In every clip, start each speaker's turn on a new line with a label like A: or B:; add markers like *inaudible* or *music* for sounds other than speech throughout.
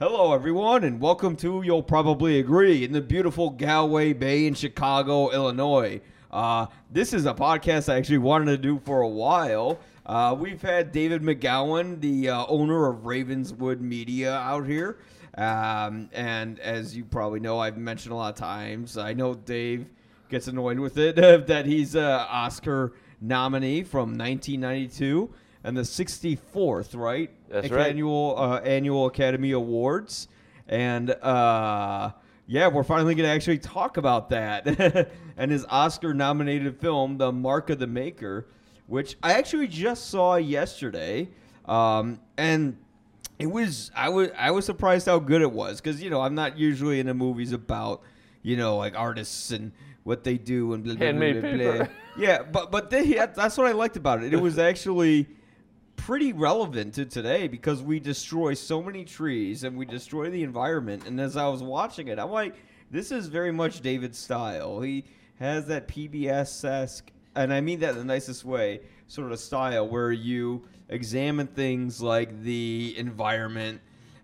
A: Hello, everyone, and welcome to You'll Probably Agree in the beautiful Galway Bay in Chicago, Illinois. Uh, this is a podcast I actually wanted to do for a while. Uh, we've had David McGowan, the uh, owner of Ravenswood Media, out here. Um, and as you probably know, I've mentioned a lot of times, I know Dave gets annoyed with it, *laughs* that he's an Oscar nominee from 1992 and the 64th, right?
B: That's right.
A: Annual uh, annual Academy Awards, and uh, yeah, we're finally going to actually talk about that *laughs* and his Oscar-nominated film, The Mark of the Maker, which I actually just saw yesterday, um, and it was I was I was surprised how good it was because you know I'm not usually into movies about you know like artists and what they do and blah, blah, blah, blah, blah. *laughs* Yeah, but but they, that's what I liked about it. It was actually pretty relevant to today because we destroy so many trees and we destroy the environment. And as I was watching it, I'm like, this is very much David's style. He has that PBS esque, and I mean that in the nicest way, sort of style where you examine things like the environment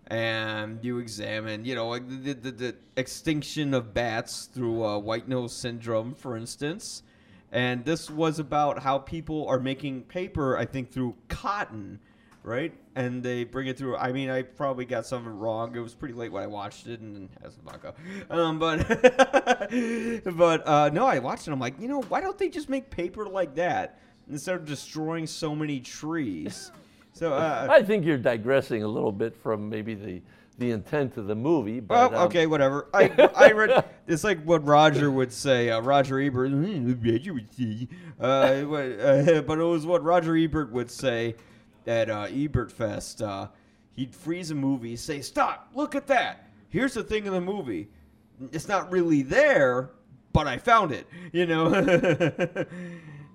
A: and you examine, you know, like the, the, the extinction of bats through uh, white nose syndrome, for instance. And this was about how people are making paper, I think, through cotton, right? And they bring it through. I mean, I probably got something wrong. It was pretty late when I watched it and some vodka. Um, but *laughs* but uh, no, I watched it. I'm like, you know, why don't they just make paper like that instead of destroying so many trees? So uh, *laughs*
B: I think you're digressing a little bit from maybe the, the intent of the movie. But,
A: Well,
B: um,
A: okay, whatever. I I read *laughs* it's like what Roger would say. Uh, Roger Ebert, "Hmm, Roger would say," uh, uh, *laughs* but it was what Roger Ebert would say at uh, Ebert Fest. Uh, he'd freeze a movie, say, "Stop! Look at that! Here's the thing in the movie. It's not really there, but I found it." *laughs* You know.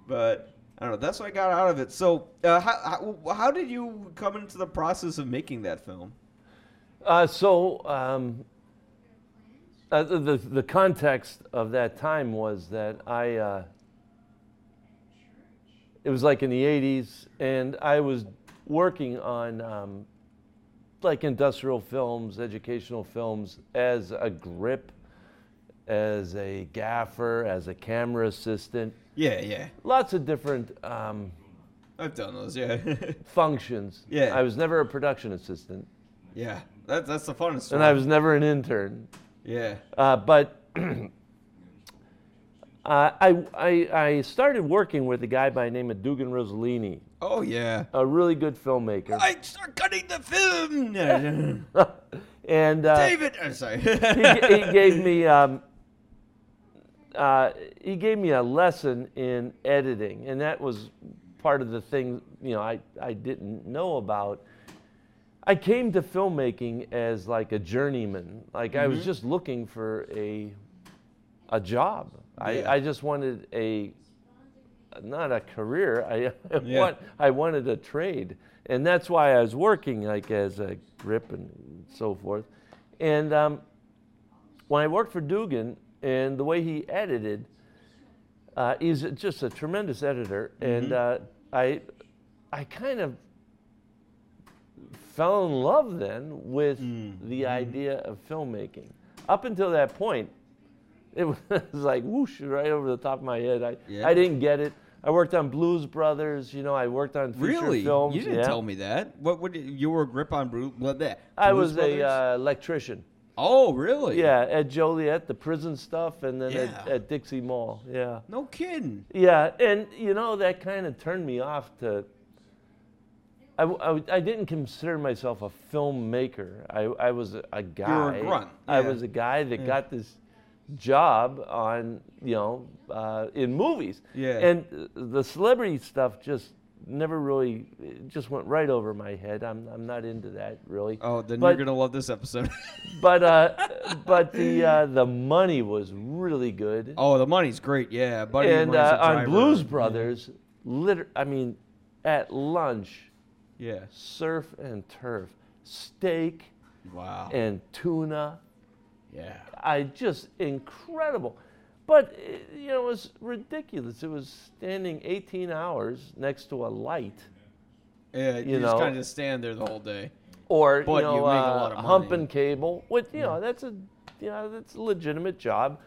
A: but I don't know. That's what I got out of it. So, uh, how, how how did you come into the process of making that film?
B: Uh, so um, uh, the, the context of that time was that I uh, it was like in the 80s, and I was working on um, like industrial films, educational films as a grip, as a gaffer, as a camera assistant,
A: Yeah, yeah.
B: lots of different um,
A: I've done those. Yeah. *laughs*
B: functions.
A: Yeah.
B: I was never a production assistant,
A: Yeah, that, that's the funnest
B: and
A: one.
B: I was never an intern.
A: yeah.
B: Uh, but *clears throat* uh, I, I, I started working with a guy by the name of Dugan Rossellini,
A: Oh yeah.
B: a really good filmmaker.
A: I start cutting the film. *laughs*
B: and uh,
A: David, I'm sorry.
B: he, he gave me um, uh, he gave me a lesson in editing, and that was part of the thing you know I, I didn't know about. I came to filmmaking as like a journeyman, like I was just looking for a a job.
A: Yeah.
B: I, I just wanted a not a career. I *laughs* I,
A: Yeah.
B: want, I wanted a trade, and that's why I was working like as a grip and so forth. And um, when I worked for Dugan, and the way he edited, uh, he's just a tremendous editor, and uh, I I kind of fell in love then with the idea of filmmaking. Up until that point, it *laughs* was like whoosh right over the top of my head. I,
A: Yeah.
B: I didn't get it. I worked on Blues Brothers, you know. I worked on feature
A: really?
B: films.
A: You didn't
B: yeah.
A: tell me that. What? Did- You were a grip on Bruce? What that?
B: I was
A: Brothers?
B: a uh, electrician.
A: oh, really?
B: Yeah, at Joliet, the prison stuff, and then at, at Dixie Mall. Yeah.
A: No kidding.
B: Yeah, and you know that kind of turned me off to. I, I I didn't consider myself a filmmaker. I, I was a, a guy.
A: grunt,
B: I was a guy that got this job on you know uh, in movies.
A: Yeah.
B: And the celebrity stuff just never really it just went right over my head. I'm I'm not into that really.
A: Oh, then
B: But-
A: you're gonna love this episode. *laughs*
B: But uh, but the uh, the money was really good.
A: oh, the money's great. Yeah, buddy.
B: and uh, on. Blues Brothers, liter- I mean, at lunch,
A: Yeah.
B: surf and turf, steak
A: Wow.
B: and tuna.
A: yeah.
B: I just incredible. But it, you know, it was ridiculous. It was standing 18 hours next to a light.
A: Yeah. You,
B: you
A: just kind of stand there the whole day.
B: or
A: But
B: you know,
A: you make a
B: uh,
A: lot of money.
B: humping cable. With you know, that's a you know that's a legitimate job.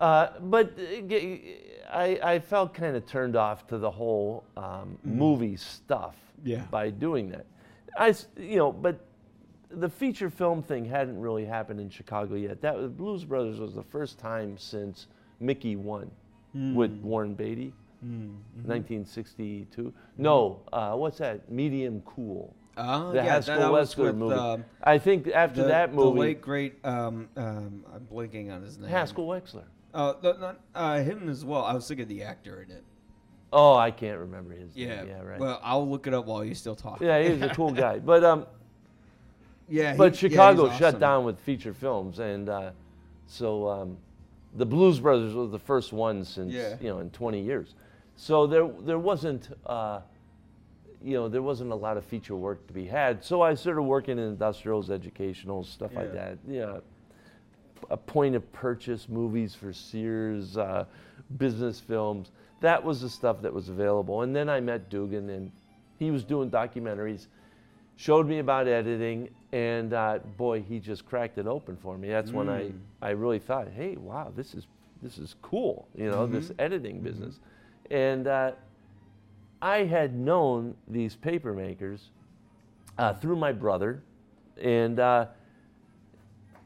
B: Uh, but I, g- I, I felt kind of turned off to the whole um, movie stuff.
A: Yeah.
B: by doing that. I you know, but the feature film thing hadn't really happened in Chicago yet. That was, Blues Brothers was the first time since Mickey One with
A: Mm.
B: Warren Beatty,
A: Mm-hmm.
B: 1962. No, uh, what's that? Medium Cool.
A: Uh,
B: The
A: yeah,
B: Haskell
A: that, with,
B: movie.
A: um,
B: I think after
A: the,
B: that movie, the
A: late great. Um, um, I'm blinking on his name.
B: Haskell Wexler.
A: Uh, not uh, him as well. I was thinking the actor in it.
B: Oh, I can't remember his
A: Yeah.
B: name. Yeah, right.
A: Well, I'll look it up while you still talk.
B: yeah, he was a cool *laughs* guy. But um,
A: yeah.
B: but
A: he- yeah,
B: Chicago
A: he's
B: shut
A: awesome.
B: down with feature films, and uh, so um, the Blues Brothers was the first one since
A: Yeah.
B: you know in 20 years. So there there wasn't uh, you know there wasn't a lot of feature work to be had. So I started working in industrials, educational stuff like that. Yeah, a point of purchase movies for Sears, uh, business films. That was the stuff that was available. And then I met Dugan, and he was doing documentaries showed me about editing, and uh, boy, he just cracked it open for me. That's when I,
A: Mm.
B: I really thought, hey, wow, this is this is cool, you know, this
A: Mm-hmm.
B: editing business. And uh, I had known these paper makers uh, through my brother, and uh,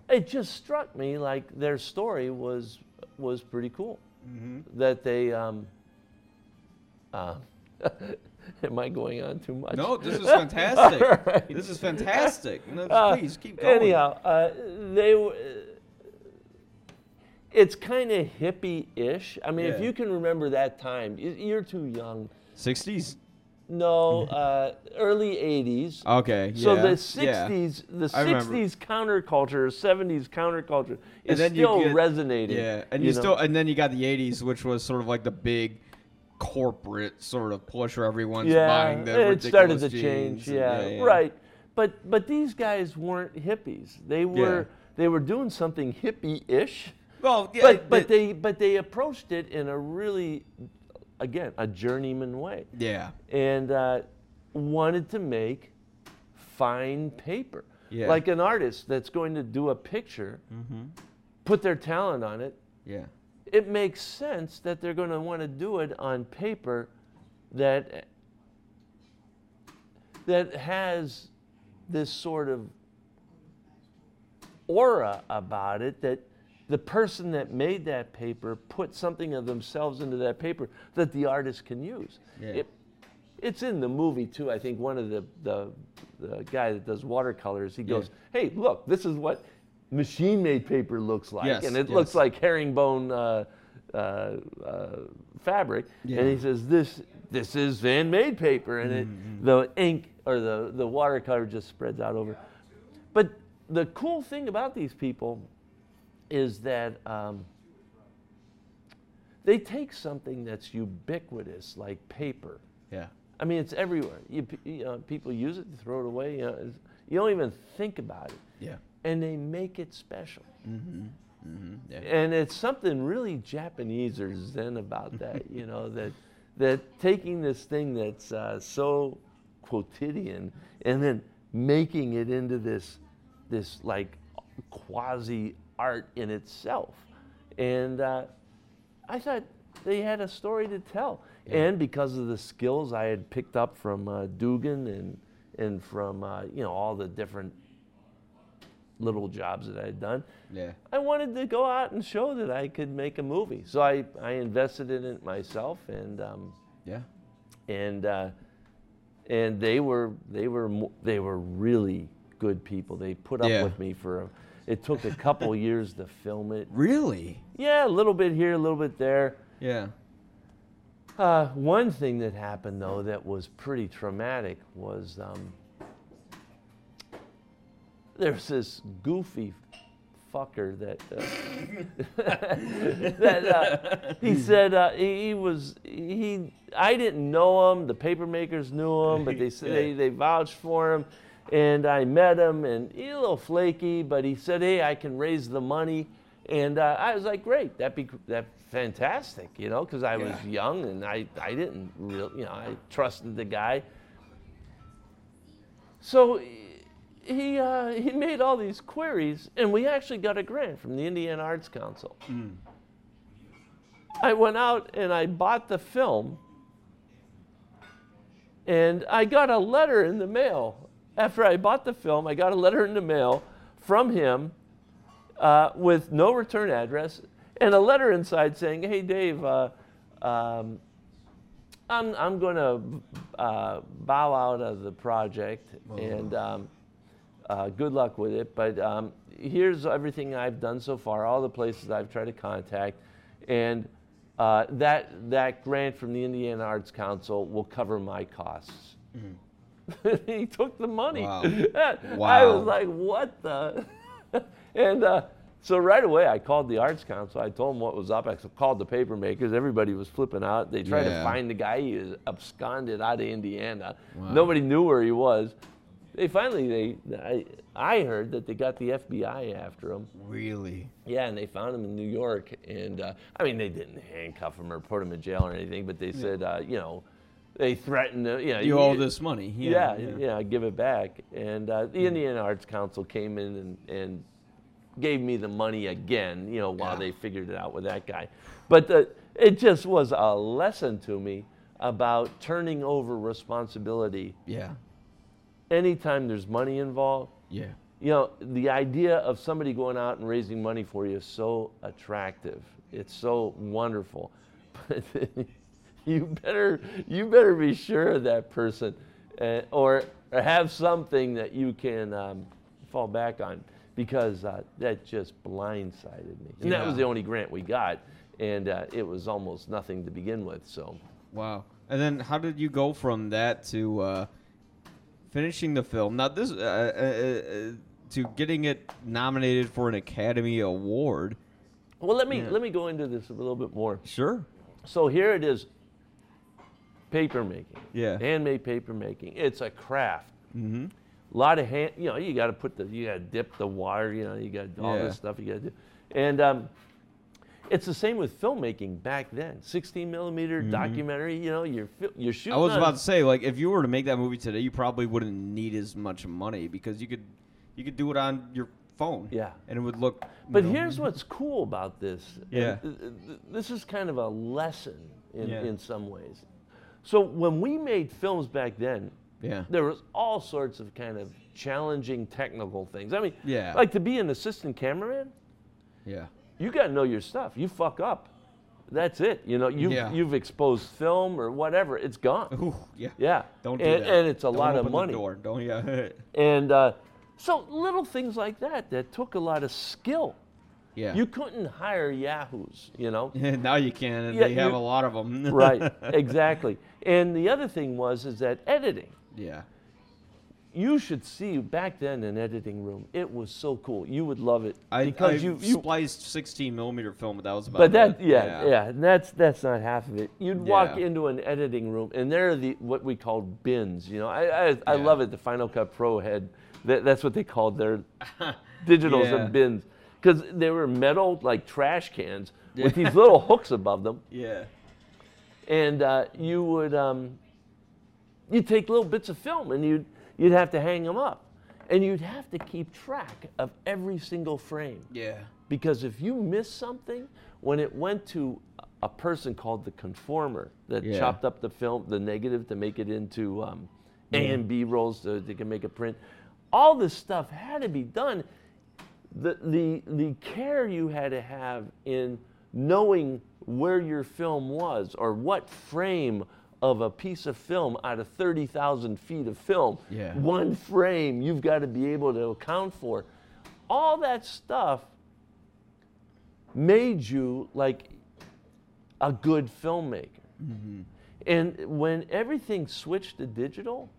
B: it just struck me like their story was was pretty cool.
A: Mm-hmm.
B: That they. Um, uh, *laughs* am I going on too much?
A: No, this is *laughs* fantastic.
B: Right.
A: This is fantastic. No,
B: Uh,
A: please keep going.
B: Anyhow, uh, they were. It's kind of hippie-ish. I mean, if you can remember that time, you're too young.
A: 60s.
B: No, uh, early '80s.
A: Okay.
B: So
A: yeah,
B: the
A: yeah.
B: '60s, the
A: I remember.
B: '60s counterculture, '70s counterculture is
A: then you
B: still
A: get-
B: resonating.
A: Yeah, and you,
B: know?
A: still, and then you got the '80s, which was sort of like the big corporate sort of push where everyone's
B: yeah,
A: buying the
B: it started to change.
A: and-
B: Yeah, right. But but these guys weren't hippies. They were they were doing something hippie-ish.
A: Well, yeah,
B: but but
A: it-
B: they but they approached it in a really, again, a journeyman way,
A: yeah,
B: and uh, wanted to make fine paper,
A: Yeah.
B: like an artist that's going to do a picture, put their talent on it.
A: yeah,
B: It makes sense that they're going to want to do it on paper that that has this sort of aura about it that the person that made that paper put something of themselves into that paper that the artist can use.
A: Yeah.
B: It, it's in the movie too. I think one of the, the, the guy that does watercolors, he
A: Yeah.
B: goes, "Hey, look, this is what machine-made paper looks like,
A: Yes,
B: and it
A: yes.
B: looks like herringbone uh, uh, uh, fabric."
A: Yeah.
B: And he says, "This this is van-made paper," and
A: Mm-hmm.
B: it the ink or the the watercolor just spreads out over. But the cool thing about these people is that um, they take something that's ubiquitous, like paper.
A: yeah,
B: I mean, it's everywhere. You, you know, people use it, throw it away. You, know, you don't even think about it,
A: yeah,
B: and they make it special.
A: mm-hmm, yeah.
B: And it's something really Japanese or Zen about *laughs* that. you know that that taking this thing that's uh, so quotidian and then making it into this this like quasi art in itself. And uh, I thought they had a story to tell. And because of the skills I had picked up from uh, Dugan and and from uh, you know all the different little jobs that I had done,
A: yeah.
B: I wanted to go out and show that I could make a movie. So I, I invested in it myself, and um,
A: Yeah.
B: and uh, and they were they were they were really good people. They put up
A: Yeah.
B: with me for. A, it took a couple *laughs* years to film it.
A: Really?
B: Yeah, a little bit here, a little bit there.
A: Yeah.
B: Uh, one thing that happened though that was pretty traumatic was um, there's this goofy fucker that uh, *laughs* that uh, he said uh, he, he was he I didn't know him the paper makers knew him but they said they, they vouched for him and I met him and he's a little flaky but he said hey I can raise the money and uh, I was like great that'd be that fantastic you know because I was young and I I didn't really, you know I trusted the guy so he uh, he made all these queries, and we actually got a grant from the Indiana Arts Council. I went out and I bought the film, and I got a letter in the mail. After I bought the film, I got a letter in the mail from him uh, with no return address and a letter inside saying, "Hey, Dave, uh, um, I'm I'm going to uh, bow out of the project, and um, uh, good luck with it. But um, here's everything I've done so far, all the places I've tried to contact, and uh, that that grant from the Indiana Arts Council will cover my costs." *laughs* he took the money.
A: Wow. *laughs*
B: I was like, what the? *laughs* and uh, so right away, I called the Arts Council. I told them what was up. I called the paper makers. Everybody was flipping out. They tried
A: Yeah.
B: to find the guy. He was absconded out of Indiana.
A: Wow.
B: Nobody knew where he was. They finally, they, I, I heard that they got the FBI after him.
A: Really?
B: Yeah, and they found him in New York. And uh, I mean, they didn't handcuff him or put him in jail or anything, but they said, uh, you know, they threatened, to, you know,
A: You owe this money.
B: yeah,
A: Yeah.
B: yeah, give it back. And uh, the Indiana Arts Council came in and, and gave me the money again, you know, while
A: Yeah.
B: they figured it out with that guy. But the, it just was a lesson to me about turning over responsibility
A: Yeah.
B: anytime there's money involved.
A: Yeah.
B: You know, the idea of somebody going out and raising money for you is so attractive. It's so wonderful. *laughs* *laughs* You better you better be sure of that person, uh, or, or have something that you can um, fall back on, because uh, that just blindsided me. And that was the only grant we got, and uh, it was almost nothing to begin with. So.
A: Wow. And then how did you go from that to uh, finishing the film? Now this uh, uh, uh, to getting it nominated for an Academy Award.
B: Well, let me
A: Yeah.
B: let me go into this a little bit more.
A: Sure.
B: So here it is paper making.
A: Yeah.
B: Handmade paper making. It's a craft.
A: Mm-hmm.
B: A lot of hand, you know, you got to put the, you got to dip the wire, you know, you got all
A: Yeah.
B: this stuff you got to do. And um, it's the same with filmmaking back then. 16 millimeter documentary, you know, you're, you're shooting.
A: Mm-hmm. I was
B: on-
A: about to say, like, if you were to make that movie today, you probably wouldn't need as much money because you could, you could do it on your phone.
B: Yeah.
A: And it would look.
B: But
A: know,
B: here's what's cool about this.
A: Yeah.
B: th- th- This is kind of a lesson in,
A: Yeah.
B: in some ways. So when we made films back then,
A: Yeah.
B: there was all sorts of kind of challenging technical things. I mean,
A: Yeah.
B: like to be an assistant cameraman,
A: Yeah.
B: you got to know your stuff. You fuck up, that's it. You know, you've,
A: Yeah.
B: you've exposed film or whatever, it's gone.
A: Ooh, yeah.
B: Yeah.
A: Don't do
B: and,
A: that.
B: and it's a
A: Don't
B: lot of money.
A: door. Don't yeah. *laughs*
B: And uh, so little things like that that took a lot of skill.
A: yeah.
B: You couldn't hire yahoos, you know. *laughs*
A: now you can, and
B: Yeah,
A: they have a lot of them. *laughs*
B: right, exactly. And the other thing was is that editing.
A: Yeah.
B: You should see back then in editing room. It was so cool. You would love it
A: I,
B: because
A: I
B: you, you
A: spliced 16 millimeter film, but that was about.
B: But that, yeah, yeah, and that's that's not half of it. You'd walk
A: Yeah.
B: into an editing room, and there are the what we called bins. You know, I I, I
A: Yeah.
B: love it. The Final Cut Pro had that, that's what they called their *laughs* digitals
A: Yeah.
B: and bins because they were metal like trash cans with these little hooks above them, *laughs*
A: Yeah.
B: And uh, you would um, you'd take little bits of film and you'd you'd have to hang them up, and you'd have to keep track of every single frame
A: Yeah.
B: because if you miss something when it went to a person called the conformer that
A: Yeah.
B: chopped up the film the negative to make it into um, a and b rolls so they can make a print all this stuff had to be done the, the, the care you had to have in knowing where your film was or what frame of a piece of film out of 30,000 feet of film
A: Yeah.
B: one frame you've got to be able to account for all that stuff made you like a good filmmaker. Mm-hmm. And when everything switched to digital,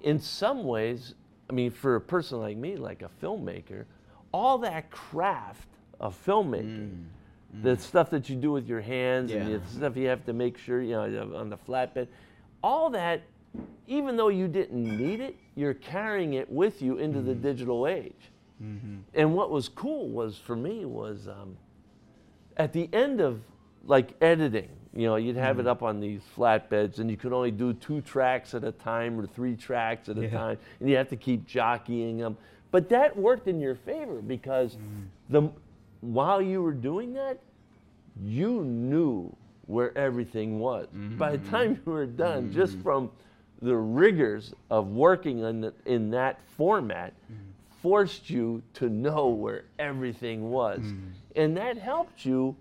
B: in some ways, I mean, for a person like me, like a filmmaker, all that craft of filmmaking, the stuff that you do with your hands and the stuff you have to make sure, you know, on the flatbed, all that, even though you didn't need it, you're carrying it with you into the digital age. And what was cool was for me was um, at the end of like editing, You know, you'd have
A: Mm-hmm.
B: it up on these flatbeds, and you could only do two tracks at a time or three tracks at a time, and you have to keep jockeying them. But that worked in your favor because
A: Mm-hmm.
B: the while you were doing that, you knew where everything was. By the time you were done, just mm-hmm. from the rigors of working in, the, in that format, mm-hmm. forced you to know where everything was. Mm-hmm. And that helped you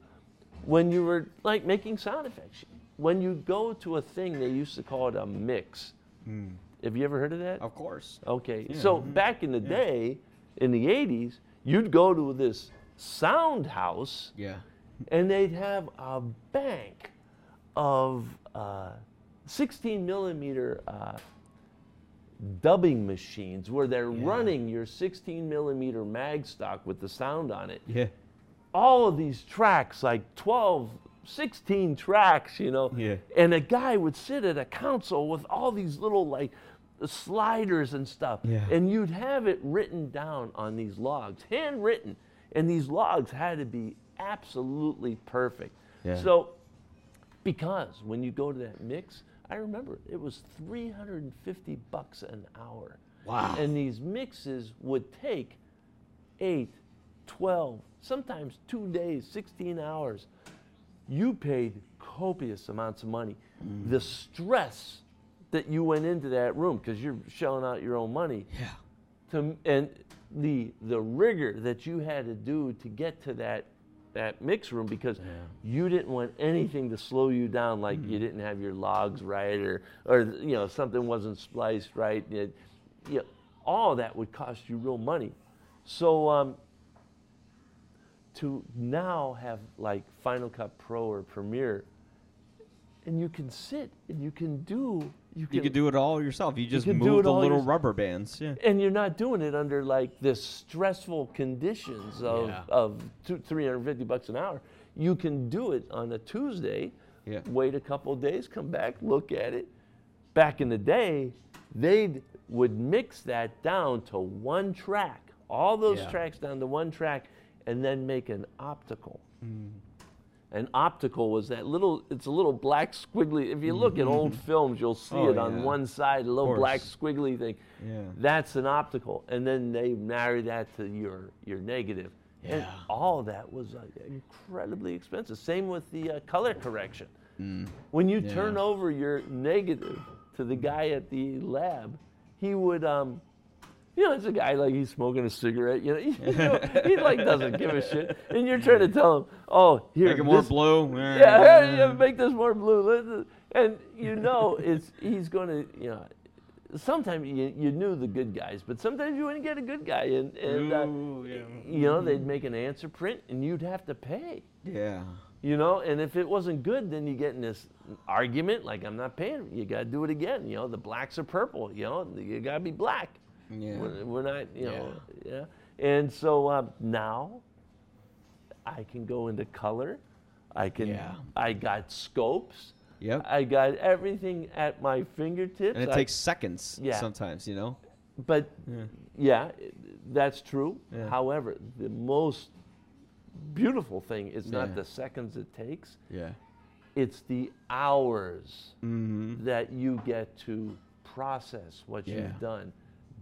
B: when you were like making sound effects. When you go to a thing, they used to call it a mix. Mm. Have you ever heard of that?
A: Of course.
B: Okay. So back in the day, in the 80s, you'd go to this sound house
A: Yeah.
B: and they'd have a bank of uh, 16 millimeter uh, dubbing machines where they're running your 16 millimeter mag stock with the sound on it.
A: Yeah.
B: All of these tracks, like 12, 16 tracks, you know.
A: Yeah.
B: And a guy would sit at a console with all these little like sliders and stuff.
A: Yeah.
B: And you'd have it written down on these logs, handwritten. And these logs had to be absolutely perfect.
A: Yeah.
B: So because when you go to that mix, I remember it was 350 bucks an hour.
A: Wow.
B: And these mixes would take 8, 12, sometimes 2 days, 16 hours. You paid copious amounts of money.
A: Mm.
B: The stress that you went into that room because you're shelling out your own money
A: Yeah.
B: To and the the rigor that you had to do to get to that that mix room because you didn't want anything to slow you down like
A: Mm.
B: you didn't have your logs right or or you know something wasn't spliced right it, you know, all that would cost you real money so um, to now have like Final Cut Pro or Premiere and you can sit and you can do you can,
A: You could do it all yourself. You just
B: can do
A: move the little
B: yours-
A: rubber bands. Yeah.
B: and you're not doing it under like this stressful conditions of,
A: Yeah.
B: of two, 350 bucks an hour. You can do it on a Tuesday,
A: Yeah.
B: wait a couple of days, come back, look at it. Back in the day, they would mix that down to one track, all those
A: Yeah.
B: tracks down to one track, and then make an optical.
A: Mm.
B: An optical was that little, it's a little black squiggly. If you look at old films, you'll see
A: Oh,
B: it on
A: yeah.
B: one side, a little black squiggly thing.
A: Yeah.
B: That's an optical, and then they marry that to your your negative. And
A: Yeah.
B: all that was uh, incredibly expensive. Same with the uh, color correction.
A: Mm.
B: When you
A: Yeah.
B: turn over your negative to the guy at the lab, he would, um, you know, it's a guy like he's smoking a cigarette. You know, *laughs* you know, he like doesn't give a shit, and you're trying to tell him, oh, here,
A: Make it more
B: this-
A: blue. *laughs*
B: yeah, yeah, make this more blue. And you know, it's he's going to, you know, sometimes you, you knew the good guys, but sometimes you wouldn't get a good guy, and and uh,
A: Ooh, yeah.
B: you know they'd make an answer print, and you'd have to pay.
A: Yeah.
B: You know, and if it wasn't good, then you get in this argument like I'm not paying. You got to do it again. You know, the blacks are purple. You know, you got to be black.
A: Yeah.
B: We're, we're not, you know, yeah. And so uh, now I can go into color. I can.
A: Yeah.
B: I got scopes.
A: Yep.
B: I got everything at my fingertips.
A: and it
B: I-
A: takes seconds
B: Yeah.
A: sometimes, you know?
B: but
A: Yeah.
B: yeah, that's true.
A: Yeah.
B: However, the most beautiful thing is not
A: Yeah.
B: the seconds it takes;
A: Yeah.
B: it's the hours
A: Mm-hmm.
B: that you get to process what
A: Yeah.
B: you've done.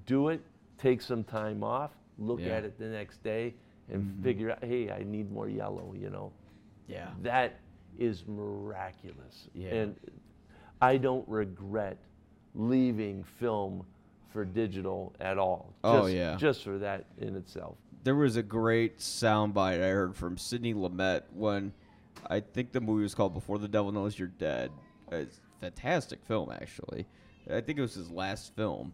B: Do it, take some time off, look
A: Yeah.
B: at it the next day, and mm-hmm. figure out, hey, I need more yellow, you know.
A: Yeah.
B: That is miraculous.
A: Yeah.
B: And I don't regret leaving film for digital at all.
A: Oh,
B: Just-
A: yeah.
B: Just for that in itself.
A: There was a great soundbite I heard from Sidney Lumet when I think the movie was called Before the Devil Knows You're Dead. It's a fantastic film, actually. I think it was his last film.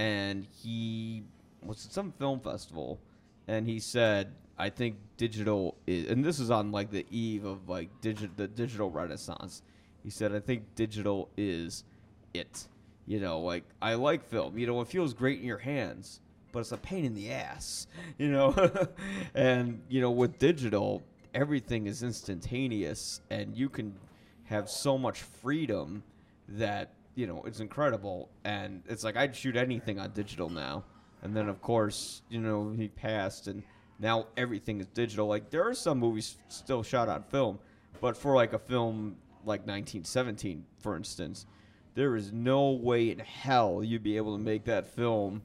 A: And he was at some film festival, and he said, I think digital is, and this is on like the eve of like digi- the digital renaissance. He said, I think digital is it. You know, like I like film. You know, it feels great in your hands, but it's a pain in the ass. *laughs* You know, *laughs* and you know with digital, everything is instantaneous, and you can have so much freedom that you know it's incredible. And it's like I'd shoot anything on digital now. And then of course, you know, he passed, and now everything is digital. Like there are some movies still shot on film, but for like a film like 1917, for instance, there is no way in hell you'd be able to make that film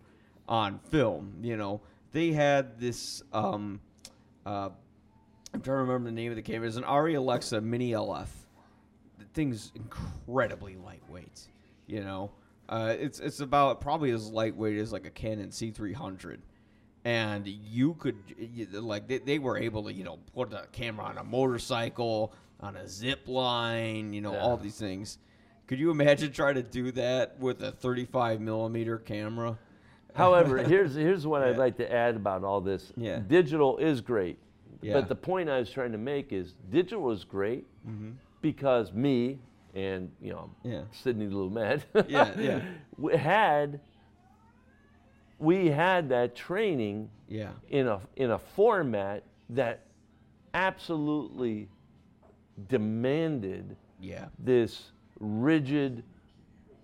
A: on film. You know, they had this. Um, uh, I'm trying to remember the name of the camera. It's an Arri Alexa Mini LF. The thing's incredibly lightweight. You know, uh, it's it's about probably as lightweight as like a Canon C300 and you could you, like they, they were able to you know put a camera on a motorcycle on a zip line you know
B: Yeah.
A: all these things could you imagine trying to do that with a 35 millimeter camera
B: However, *laughs* here's here's what I'd like to add about all this.
A: Yeah.
B: Digital is great,
A: Yeah.
B: but the point I was trying to make is digital is great
A: Mm-hmm.
B: because me and you know
A: Yeah.
B: Sidney Lumet *laughs*
A: Yeah, yeah.
B: we had we had that training
A: yeah
B: in a in a format that absolutely demanded
A: yeah
B: this rigid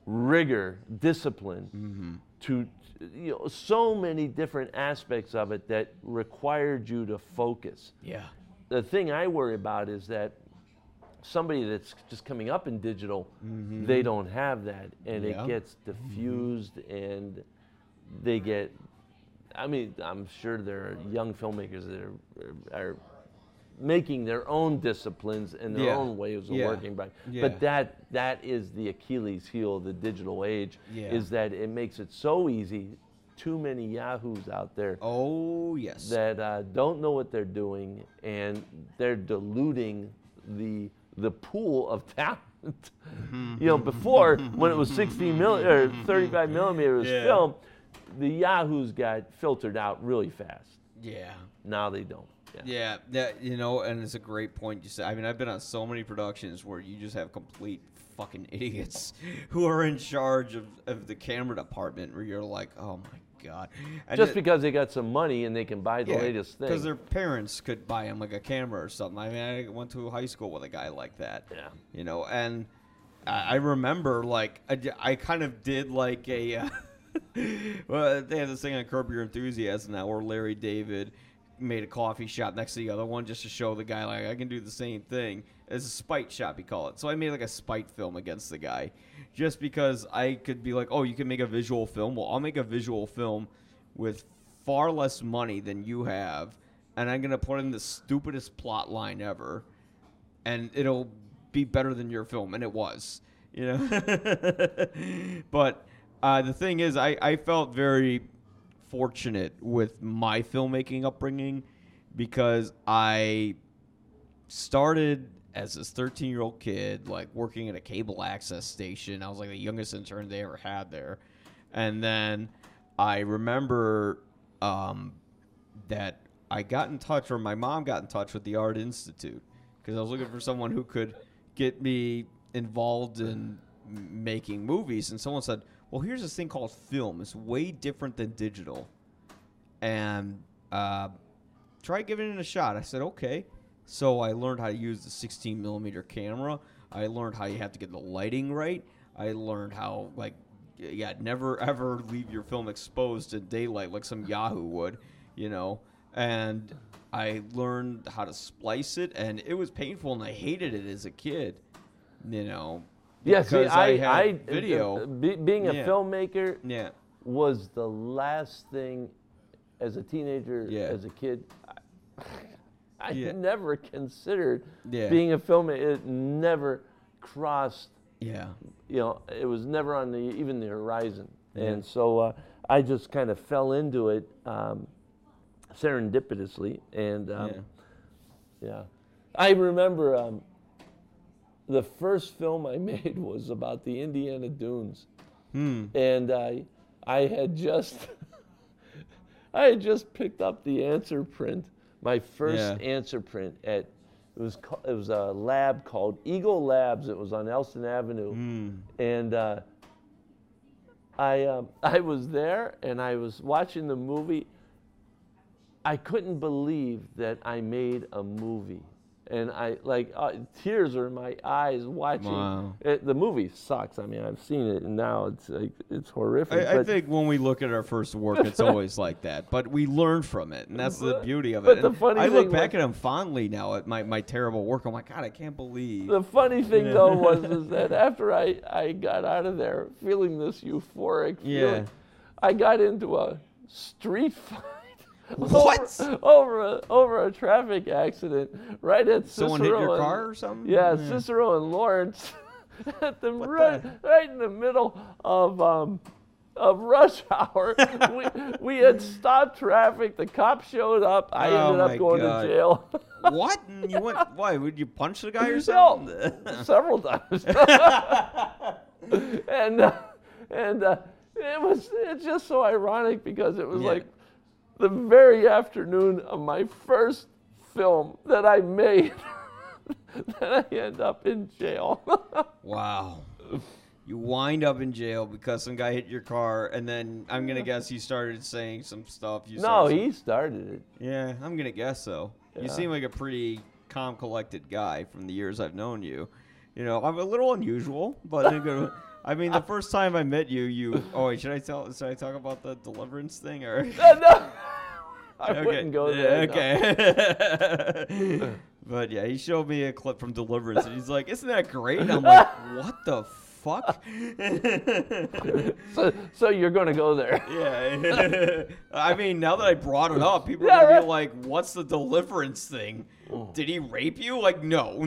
B: rigor discipline
A: mm-hmm.
B: to you know so many different aspects of it that required you to focus
A: yeah
B: the thing i worry about is that somebody that's just coming up in digital they don't have that and
A: Yeah.
B: it gets diffused and they get i mean i'm sure there are young filmmakers that are, are making their own disciplines and their
A: Yeah.
B: own ways of
A: Yeah.
B: working by
A: Yeah.
B: but that that is the achilles heel of the digital age is that it makes it so easy too many yahoos out there
A: oh yes
B: that uh, don't know what they're doing and they're diluting the the pool of *laughs* talent. Mm-hmm. you know, before when it was 16 milli- or 35 millimeters
A: Yeah.
B: film, the yahoos got filtered out really fast.
A: yeah
B: Now they don't. Yeah.
A: Yeah, that you know, and it's a great point you said. I mean, I've been on so many productions where you just have complete fucking *laughs* idiots who are in charge of, of the camera department where you're like, oh my god. And
B: Just
A: it-
B: because they got some money and they can buy the latest thing.
A: Because their parents could buy them like a camera or something. I mean, I went to high school with a guy like that.
B: Yeah.
A: You know, and I, I remember like I kind of did like a. Uh, *laughs* well, they have this thing on Curb Your Enthusiasm now where Larry David made a coffee shop next to the other one just to show the guy like I can do the same thing. It's a spite shop, you call it. So I made like a spite film against the guy, just because I could be like, oh, you can make a visual film. Well, I'll make a visual film with far less money than you have, and I'm gonna put in the stupidest plot line ever, and it'll be better than your film, and it was, you know. *laughs* but uh, the thing is, I, I felt very fortunate with my filmmaking upbringing because I started as this 13 year old kid, like working at a cable access station. I was like the youngest intern they ever had there. And then I remember um, that I got in touch, or my mom got in touch with the Art Institute because I was looking for someone who could get me involved in making movies. And someone said, Well, here's this thing called film. It's way different than digital. And uh, try giving it a shot. I said, Okay. So I learned how to use the 16 millimeter camera. I learned how you have to get the lighting right. I learned how, like, yeah, never *laughs* ever leave your film exposed to daylight like some Yahoo would, you know. And I learned how to splice it, and it was painful, and I hated it as a kid, you know.
B: Yeah, see, I,
A: had
B: I
A: video.
B: uh, be, being a
A: Yeah.
B: filmmaker
A: yeah,
B: was the last thing as a teenager,
A: Yeah.
B: as a kid. I, *laughs* I
A: Yeah.
B: never considered being a filmmaker. It never crossed.
A: yeah,
B: You know, it was never on the even the horizon. And so uh, I just kind of fell into it um, serendipitously. And um,
A: yeah.
B: yeah. I remember um, the first film I *laughs* made was about the Indiana Dunes.
A: Hmm.
B: And I, I had just, *laughs* I had just picked up the answer print, my first
A: Yeah.
B: answer print at, it was it was a lab called Eagle Labs. It was on Elston Avenue,
A: Hmm.
B: and uh, I um, *laughs* I was there and I was watching the movie. I couldn't believe that I made a movie and I like uh, tears are in my eyes watching.
A: Wow.
B: It, the movie sucks. I mean, I've seen it, and now it's like it's horrific.
A: I, I think when we look at our first work, it's *laughs* always like that. But we learn from it, and that's the beauty of it.
B: but the
A: And
B: funny
A: I look back
B: was-
A: at him fondly now at my, my terrible work. I'm like, God, I can't believe.
B: The funny thing
A: Yeah.
B: though was is *laughs* that after I, I got out of there feeling this euphoric
A: Yeah.
B: feeling, I got into a street *laughs* fight.
A: What?
B: Over, over a over a traffic accident right at Cicero
A: Someone hit your
B: and-
A: car or something?
B: Yeah, Cicero and Lawrence *laughs* at the right, right in the middle of um, of rush *laughs* hour. we, we had stopped traffic. The cops showed up. I
A: Oh
B: ended up going
A: God.
B: to jail *laughs*
A: what? You went? Why? Would you punch the guy or
B: No. several times. and uh, and uh, it was it's just so ironic because it was
A: Yeah.
B: like the very afternoon of my first film that I made *laughs* that I end up in jail. *laughs*
A: wow. You wind up in jail because some guy hit your car, and then I'm gonna guess he started saying some stuff. You
B: no, he started it.
A: Yeah, I'm gonna guess so. You seem like a pretty calm, collected guy from the years I've known you. You know, I'm a little unusual, but in a good way. I mean, the first time I met you, you. Oh, wait, should I tell? Should I talk about the deliverance thing or?
B: Uh, no, no. *laughs* I
A: Okay.
B: wouldn't go there. no.
A: Okay. *laughs* but yeah, he showed me a clip from Deliverance, and he's like, "Isn't that great?" And I'm like, *laughs* "What the fuck?"
B: So, so you're going to go there. *laughs*
A: Yeah. I mean, now that I brought it up, people are gonna
B: right.
A: be like, "What's the deliverance thing?
B: Oh.
A: Did he rape you?" Like, no.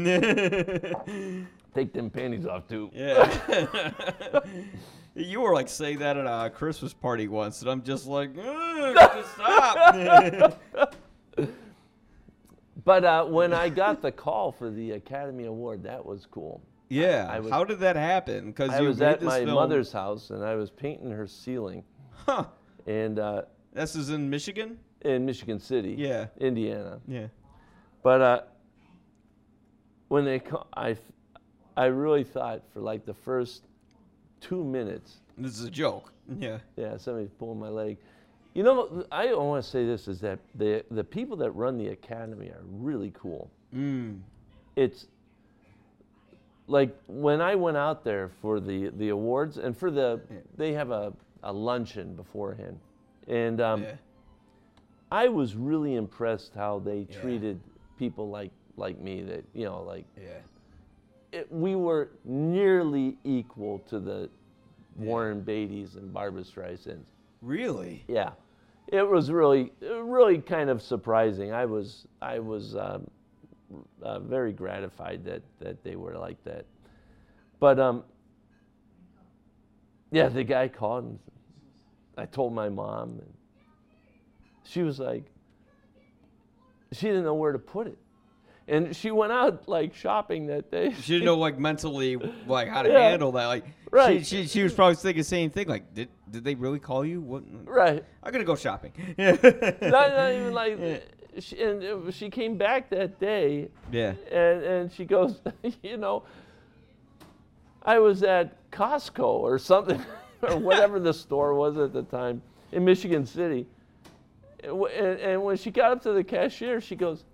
B: Take them panties off too.
A: yeah. You were like saying that at a Christmas party once, and I'm just like, *laughs* just stop.
B: But uh, when I got the call for the Academy Award, that was cool.
A: yeah.
B: I was-
A: How did that happen? Because
B: I
A: you
B: was at my
A: film-
B: mother's house and I was painting her ceiling,
A: Huh.
B: and uh,
A: This is in Michigan.
B: in Michigan City,
A: Yeah.
B: Indiana.
A: Yeah.
B: But uh, when they, ca- I, f- I really thought for like the first two minutes,
A: This is a joke. *laughs* Yeah.
B: yeah, somebody's pulling my leg. You know, I want to say this is that the the people that run the academy are really cool.
A: Mm.
B: it's like when I went out there for the, the awards and for the
A: Yeah.
B: they have a, a luncheon beforehand, and um,
A: yeah.
B: I was really impressed how they
A: Yeah.
B: treated people like like me. That you know, like
A: Yeah.
B: It, we were nearly equal to the Warren Beatty's and Barbra Streisand's.
A: Really?
B: Yeah, it was really, really kind of surprising. I was, I was um, uh, very gratified that that they were like that. But um, yeah, the guy called and I told my mom, and she was like, she didn't know where to put it, and she went out like shopping that day.
A: She didn't know like mentally like how to
B: Yeah.
A: handle that. Like
B: Right.
A: She, she she was probably thinking the same thing. Like did did they really call you? What?
B: right.
A: I'm gonna go shopping. *laughs*
B: Not, not even like, she, and she came back that day
A: yeah.
B: and and she goes, *laughs* you know, I was at Costco or something, *laughs* or whatever the store was at the time in Michigan City. And, and when she got up to the cashier, she goes,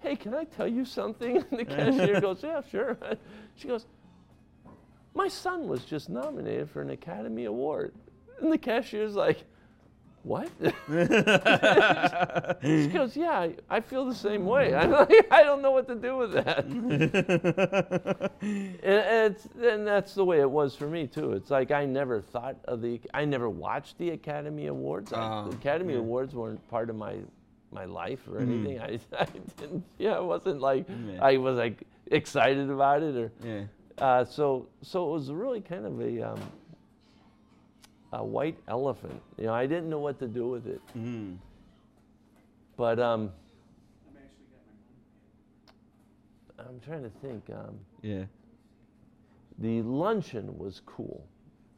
B: "Hey, can I tell you something?" *laughs* And the cashier *laughs* goes, "Yeah, sure." *laughs* She goes, "My son was just nominated for an Academy Award," and the cashier's like. What? she goes, yeah, I, feel the same way. I'm like, I don't know what to do with that. and, and, it's, and that's the way it was for me too. It's like I never thought of the, I never watched the Academy Awards. I,
A: Oh,
B: the Academy
A: yeah.
B: Awards weren't part of my my life or anything. I, *laughs* I didn't, yeah, it wasn't like
A: Yeah.
B: I was like excited about it or.
A: yeah.
B: Uh, so so it was really kind of a um, a white elephant. You know, I didn't know what to do with it.
A: Mm.
B: But um, I'm trying to think. Um,
A: Yeah.
B: the luncheon was cool.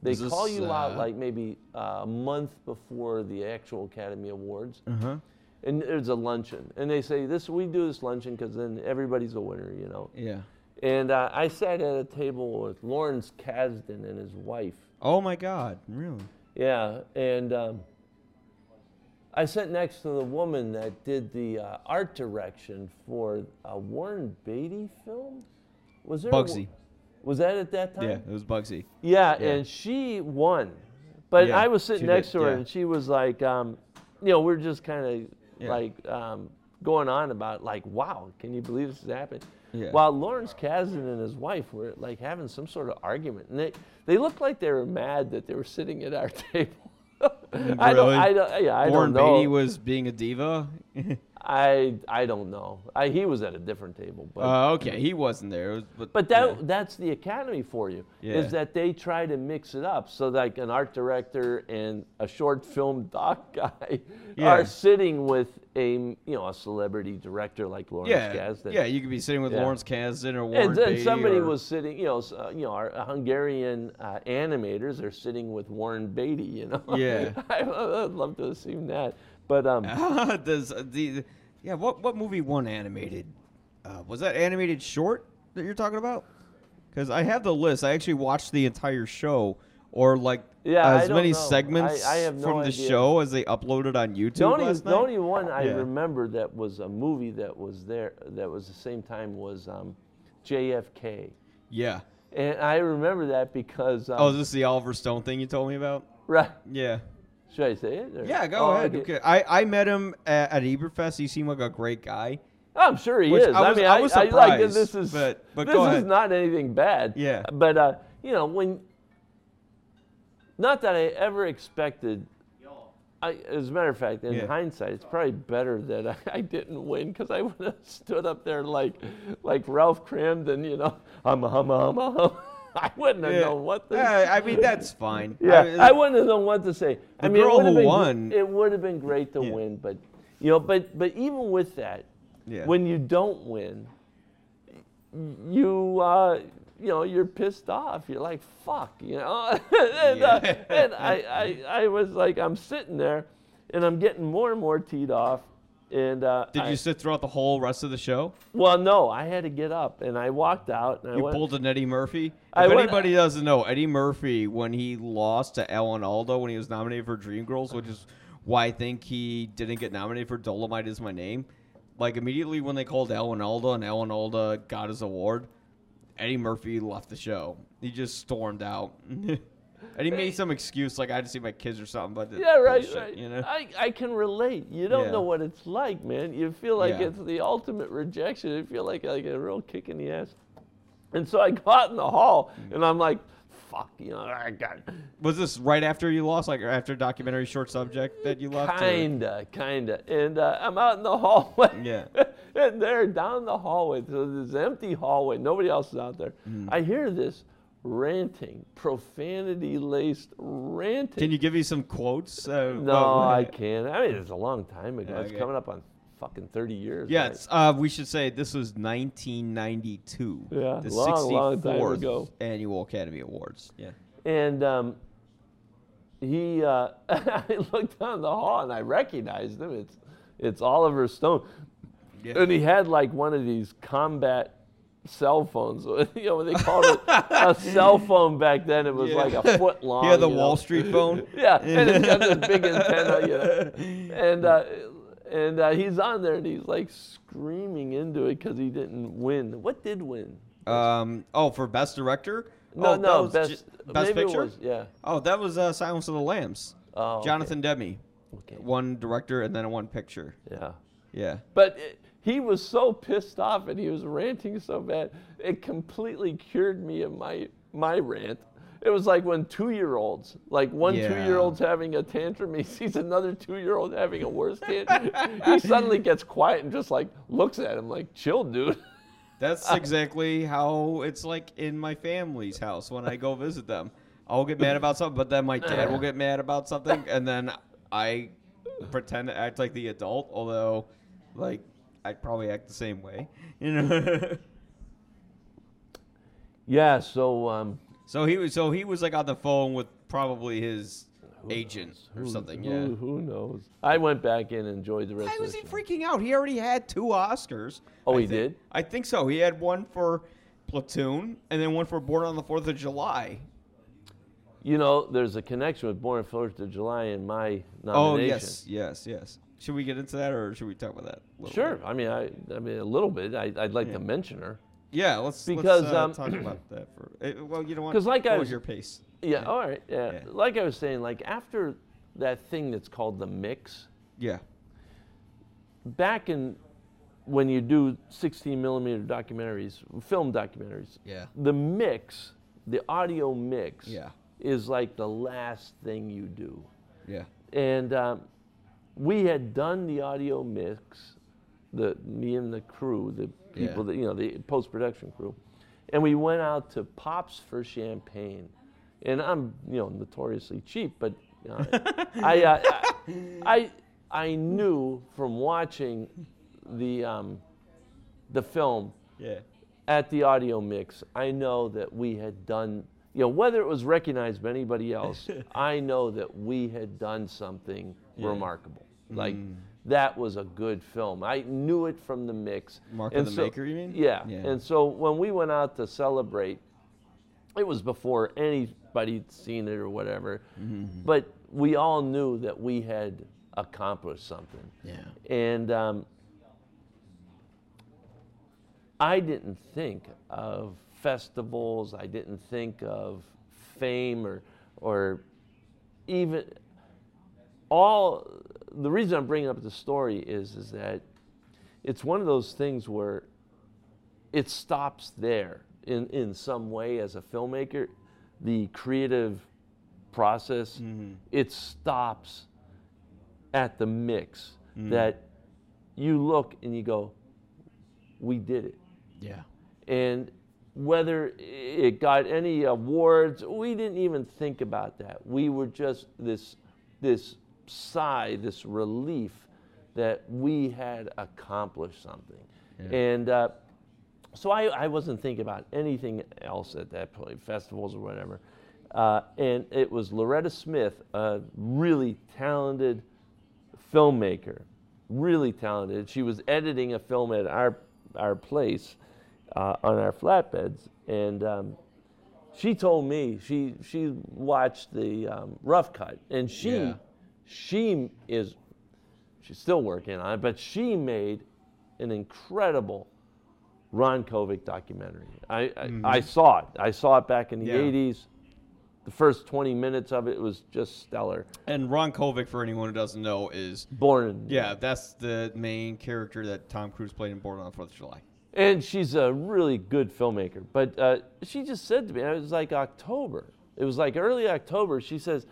B: They
A: this,
B: call you out
A: uh,
B: like maybe uh, a month before the actual Academy Awards,
A: Uh huh.
B: And there's a luncheon, and they say this we do this luncheon because then everybody's a winner, you know.
A: Yeah.
B: And uh, I sat at a table with Lawrence Kasdan and his wife.
A: Oh my God! Really?
B: Yeah, and um, I sat next to the woman that did the uh, art direction for a Warren Beatty film. Was there a
A: Bugsy.
B: was that at that time?
A: Yeah, it was Bugsy.
B: Yeah,
A: Yeah.
B: and she won. But
A: Yeah,
B: I was sitting next
A: did,
B: to her,
A: yeah.
B: and she was like, um, you know, we're just kind of
A: Yeah.
B: like um, going on about like, wow, can you believe this is happening?
A: Yeah.
B: While Lawrence Kasdan and his wife were like having some sort of argument, and they they looked like they were mad that they were sitting at our *laughs* table. *laughs* I don't, I don't, yeah, I
A: Warren
B: don't know.
A: Beatty was being a diva. *laughs*
B: I I don't know. I, he was at a different table, but
A: Uh, okay, he wasn't there. Was- but
B: But that
A: yeah.
B: that's the academy for you.
A: Yeah.
B: Is that they try to mix it up so like an art director and a short film doc *laughs* guy
A: Yeah.
B: are sitting with a you know a celebrity director like Lawrence
A: yeah,
B: Kasdan.
A: yeah, you could be sitting with. Lawrence Kasdan or Warren
B: And then
A: Beatty
B: somebody
A: or-
B: was sitting, you know, uh, you know, our Hungarian uh, animators are sitting with Warren Beatty, you know. *laughs*
A: Yeah.
B: I, would love to have seen that, but um, *laughs*
A: Does uh, the yeah? What what movie won animated? Uh, was that animated short that you're talking about? Because I have the list. I actually watched the entire show, or like
B: Yeah,
A: as many
B: know.
A: segments
B: I- I no
A: from the
B: idea.
A: show as they uploaded on YouTube
B: The only, the only one I
A: Yeah.
B: remember that was a movie that was there that was the same time was um, JFK,
A: yeah.
B: and I remember that because um,
A: Oh, is this the Oliver Stone thing you told me about?
B: right.
A: Yeah.
B: Should I say it? or-
A: Yeah, go
B: Oh,
A: ahead.
B: okay.
A: I, I met him at, at Ebertfest. He seemed like a great guy.
B: I'm sure he
A: Which
B: is.
A: I was-
B: mean,
A: I was
B: like
A: surprised,
B: this is
A: but- but
B: this is
A: ahead.
B: not anything bad.
A: Yeah.
B: But uh, you know when, not that I ever expected. I, as a matter of fact, in
A: Yeah.
B: hindsight, it's probably better that I, I didn't win because I *laughs* would have stood up there like, like Ralph Kramden, you know, hum hum hum hum. *laughs* I wouldn't have
A: Yeah.
B: known what to.
A: Yeah, I mean that's fine. *laughs*
B: Yeah,
A: I-
B: I wouldn't have known what to say. I mean,
A: girl
B: it would have
A: who
B: been,
A: won-
B: It would have been great to
A: Yeah.
B: win, but you know, but but even with that,
A: Yeah.
B: when you don't win, you uh, you know you're pissed off. You're like fuck, you know. *laughs* and uh, and I, I I was like I'm sitting there, and I'm getting more and more teed off. And uh,
A: Did
B: I-
A: you sit throughout the whole rest of the show?
B: Well, no, I had to get up, and I walked out, and I
A: You
B: went.
A: pulled an Eddie Murphy. If
B: I went-
A: anybody doesn't know, Eddie Murphy when he lost to Alan Alda when he was nominated for Dreamgirls, which is why I think he didn't get nominated for Dolemite is my name. Like immediately when they called Alan Alda and Alan Alda got his award, Eddie Murphy left the show. He just stormed out. *laughs* and he made some excuse like I had to see my kids or something, but
B: Yeah, right,
A: bullshit,
B: right.
A: You know?
B: I, I can relate. You don't
A: Yeah.
B: know what it's like, man. You feel like
A: Yeah.
B: it's the ultimate rejection. You feel like like a real kick in the ass. And so I go out in the hall,
A: Mm.
B: and I'm like, "Fuck, you know, I got *laughs*
A: Was this right after you lost, like after a documentary short subject that you left? or-
B: kinda, kinda." And uh, I'm out in the *laughs* hallway.
A: Yeah. *laughs*
B: and they're down the hallway. So this empty hallway. Nobody else is out there.
A: Mm.
B: I hear this ranting, profanity-laced ranting.
A: Can you give me some quotes? Uh,
B: No,
A: what-
B: I can't. I mean, it's a long time ago.
A: Yeah,
B: it's coming up on fucking 30 years.
A: Yeah,
B: right?
A: uh, we should say this was 1992.
B: Yeah,
A: the
B: long, long time
A: 64th
B: ago.
A: annual Academy Awards. Yeah.
B: And um, he, uh, *laughs* I looked down the hall and I recognized him. It's, it's Oliver Stone.
A: Yeah.
B: And he had like one of these combat cell phones. *laughs* you know, when they called it a cell *laughs* phone back then, it was
A: Yeah.
B: like a *laughs* foot long.
A: Yeah, the
B: you know.
A: Wall Street phone.
B: Yeah, and it's got this big antenna, you know. And uh, and uh, he's on there and he's like screaming into it because he didn't win. What did win?
A: Um. Oh, for best director.
B: No,
A: oh, that
B: no,
A: was
B: best
A: ju- best picture.
B: Was, yeah.
A: Oh, that was uh, Silence of the Lambs.
B: Oh, okay.
A: Jonathan Demme,
B: Okay.
A: one director and then one picture.
B: Yeah.
A: Yeah.
B: But it, he was so pissed off and he was ranting so bad, it completely cured me of my my rant. It was like when two-year-olds, like one
A: Yeah.
B: two-year-old's having a tantrum, *laughs* he sees another two-year-old having a worse tantrum. he suddenly *laughs* gets quiet and just like looks at him like, "Chill, dude."
A: That's exactly how it's like in my family's house when I go visit them. I'll get mad about something, but then my dad will get mad about something, and then I pretend to act like the adult, although, like, I probably act the same way, you know. *laughs*
B: Yeah. So um,
A: so he was, so he was like on the phone with probably his agent or
B: who-
A: something.
B: Who,
A: Yeah.
B: who knows? I went back in and enjoyed the rest
A: Why
B: of
A: was he
B: show.
A: freaking out? He already had two Oscars.
B: Oh,
A: I
B: he
A: think.
B: did?
A: I think so. He had one for Platoon and then one for Born on the Fourth of July.
B: You know, there's a connection with Born on the Fourth of July and my nomination.
A: Oh yes, yes, yes. Should we get into that, or should we talk about that? a
B: Sure.
A: bit?
B: I mean, I, I mean, a little bit. I, I'd like
A: Yeah.
B: to mention her.
A: Yeah, let's
B: Because,
A: let's, uh,
B: um,
A: talk about that for. eh, well, you know what?
B: 'Cause like I was-
A: your pace.
B: Yeah.
A: Yeah.
B: All right. Yeah.
A: Yeah.
B: Like I was saying, like after that thing that's called the mix,
A: Yeah.
B: back in when you do 16 millimeter documentaries, film documentaries,
A: Yeah.
B: the mix, the audio mix,
A: Yeah.
B: is like the last thing you do.
A: Yeah.
B: And um, we had done the audio mix, the me and the crew, the people
A: Yeah.
B: that you know, the post production crew, and we went out to Pops for Champagne, and I'm you know notoriously cheap, but you know, *laughs* I, uh, I I knew from watching the um, the film
A: Yeah.
B: at the audio mix, I know that we had done, you know, whether it was recognized by anybody else, *laughs* I know that we had done something
A: Yeah.
B: remarkable. Like
A: Mm.
B: that was a good film. I knew it from the mix.
A: Mark
B: And
A: of the
B: so-
A: Maker, you mean?
B: Yeah.
A: Yeah.
B: And so when we went out to celebrate, it was before anybody'd seen it or whatever,
A: Mm-hmm.
B: but we all knew that we had accomplished something.
A: Yeah.
B: And um, I didn't think of festivals. I didn't think of fame or, or even all. The reason I'm bringing up the story is is that it's one of those things where it stops there in in some way as a filmmaker. The creative process mm-hmm. it stops at the mix mm-hmm. that you look and you go, we did it.
A: Yeah.
B: And whether it got any awards, we didn't even think about that. We were just this, this sigh, this relief that we had accomplished something. And uh, so I, I wasn't thinking about anything else at that point, festivals or whatever. Uh, and it was Loretta Smith, a really talented filmmaker, really talented. She was editing a film at our our place uh, on our flatbeds, and um, she told me she she watched the um, rough cut, and she
A: Yeah.
B: She is she's still working on it, but she made an incredible Ron Kovic documentary. I I, I saw it. I saw it back in the
A: Mm-hmm. Yeah.
B: '80s. The first 20 minutes of it was just stellar.
A: And Ron Kovic, for anyone who doesn't know, is
B: Born
A: yeah, that's the main character that Tom Cruise played in Born on the Fourth of July.
B: And she's a really good filmmaker. But uh, she just said to me, it was like October. It was like early October. She says,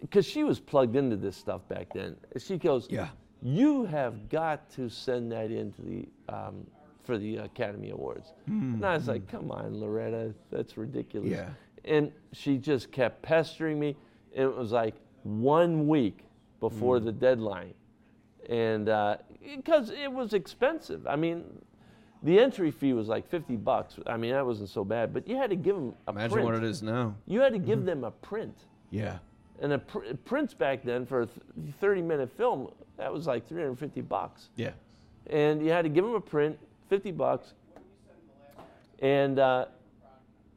B: because she was plugged into this stuff back then. She goes,
A: Yeah.
B: you have got to send that into the um, for the Academy Awards. Mm-hmm. And I was like, mm-hmm. come on, Loretta, that's ridiculous.
A: Yeah.
B: And she just kept pestering me. And it was like one week before mm. the deadline. And uh, because it was expensive. I mean, the entry fee was like 50 bucks. I mean, that wasn't so bad. But you had to give them a
A: Imagine
B: print.
A: what it is now.
B: You had to give mm-hmm. them a print.
A: Yeah.
B: And a pr- prints back then for a 30 minute film, that was like 350 bucks.
A: Yeah.
B: And you had to give them a print, 50 bucks. And uh,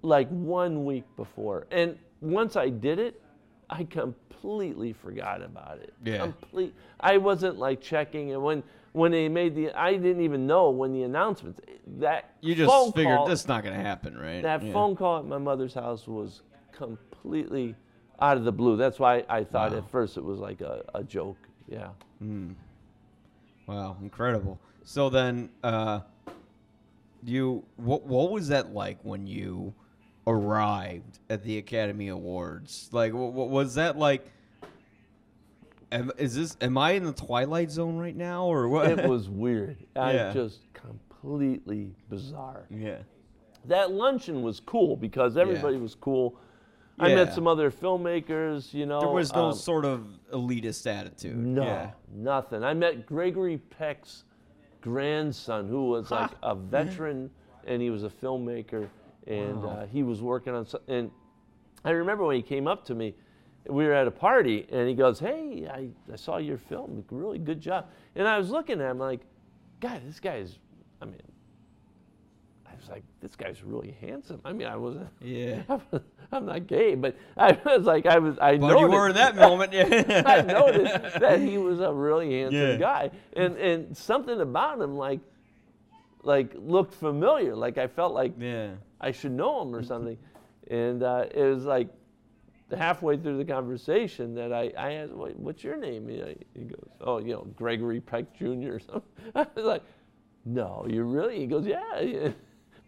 B: like one week before. And once I did it, I completely forgot about it.
A: Yeah.
B: Complete. I wasn't like checking and when when they made the I didn't even know when the announcements that
A: You just figured
B: call,
A: this is not going to happen, right?
B: that
A: Yeah.
B: phone call at my mother's house was completely out of the blue. That's why I thought
A: Wow.
B: at first it was like a, a joke. Yeah.
A: Wow, incredible. So then, uh, you what what was that like when you arrived at the Academy Awards? Like, what, what was that like? Am, is this am I in the twilight zone right now, or what?
B: It *laughs* was weird. I
A: Yeah.
B: just completely bizarre.
A: yeah,
B: That luncheon was cool because everybody was cool. I met some other filmmakers, you know.
A: there was no
B: um,
A: sort of elitist attitude.
B: no,
A: Yeah.
B: nothing. I met Gregory Peck's grandson, who was like a veteran, and he was a filmmaker, and
A: Wow.
B: uh, he was working on. And I remember when he came up to me, we were at a party, and he goes, "Hey, I, I saw your film. Really good job." And I was looking at him like, "God, this guy is. I mean, was like, this guy's really handsome. I mean, I wasn't.
A: Yeah. *laughs*
B: I'm not gay, but I was like, I was. I
A: But
B: noticed,
A: you were in that moment, yeah. *laughs*
B: I noticed that he was a really handsome
A: Yeah.
B: guy, and and something about him like, like looked familiar. Like I felt like
A: Yeah.
B: I should know him or something. And uh, it was like halfway through the conversation that I, I asked, "What- what's your name? He, he goes, oh, you know, Gregory Peck Jr. or something. *laughs* I was like, no, you really? He goes, yeah.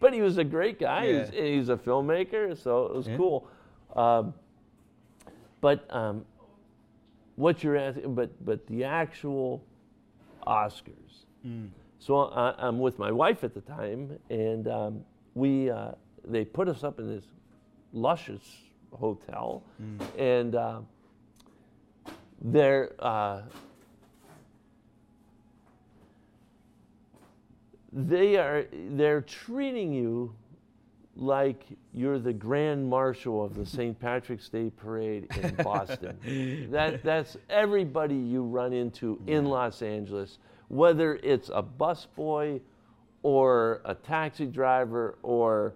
B: Yeah." But he was a great guy. He's,
A: Yeah.
B: he's a filmmaker, so it was
A: Yeah.
B: cool. Um, but um, what you're asking, but, but the actual Oscars.
A: Mm.
B: So I, I'm with my wife at the time, and um, we uh, they put us up in this luscious hotel, and uh, they're uh, they are they're treating you like you're the grand marshal of the St. Patrick's Day parade in *laughs* Boston. that that's everybody you run into in Los Angeles, whether it's a busboy or a taxi driver or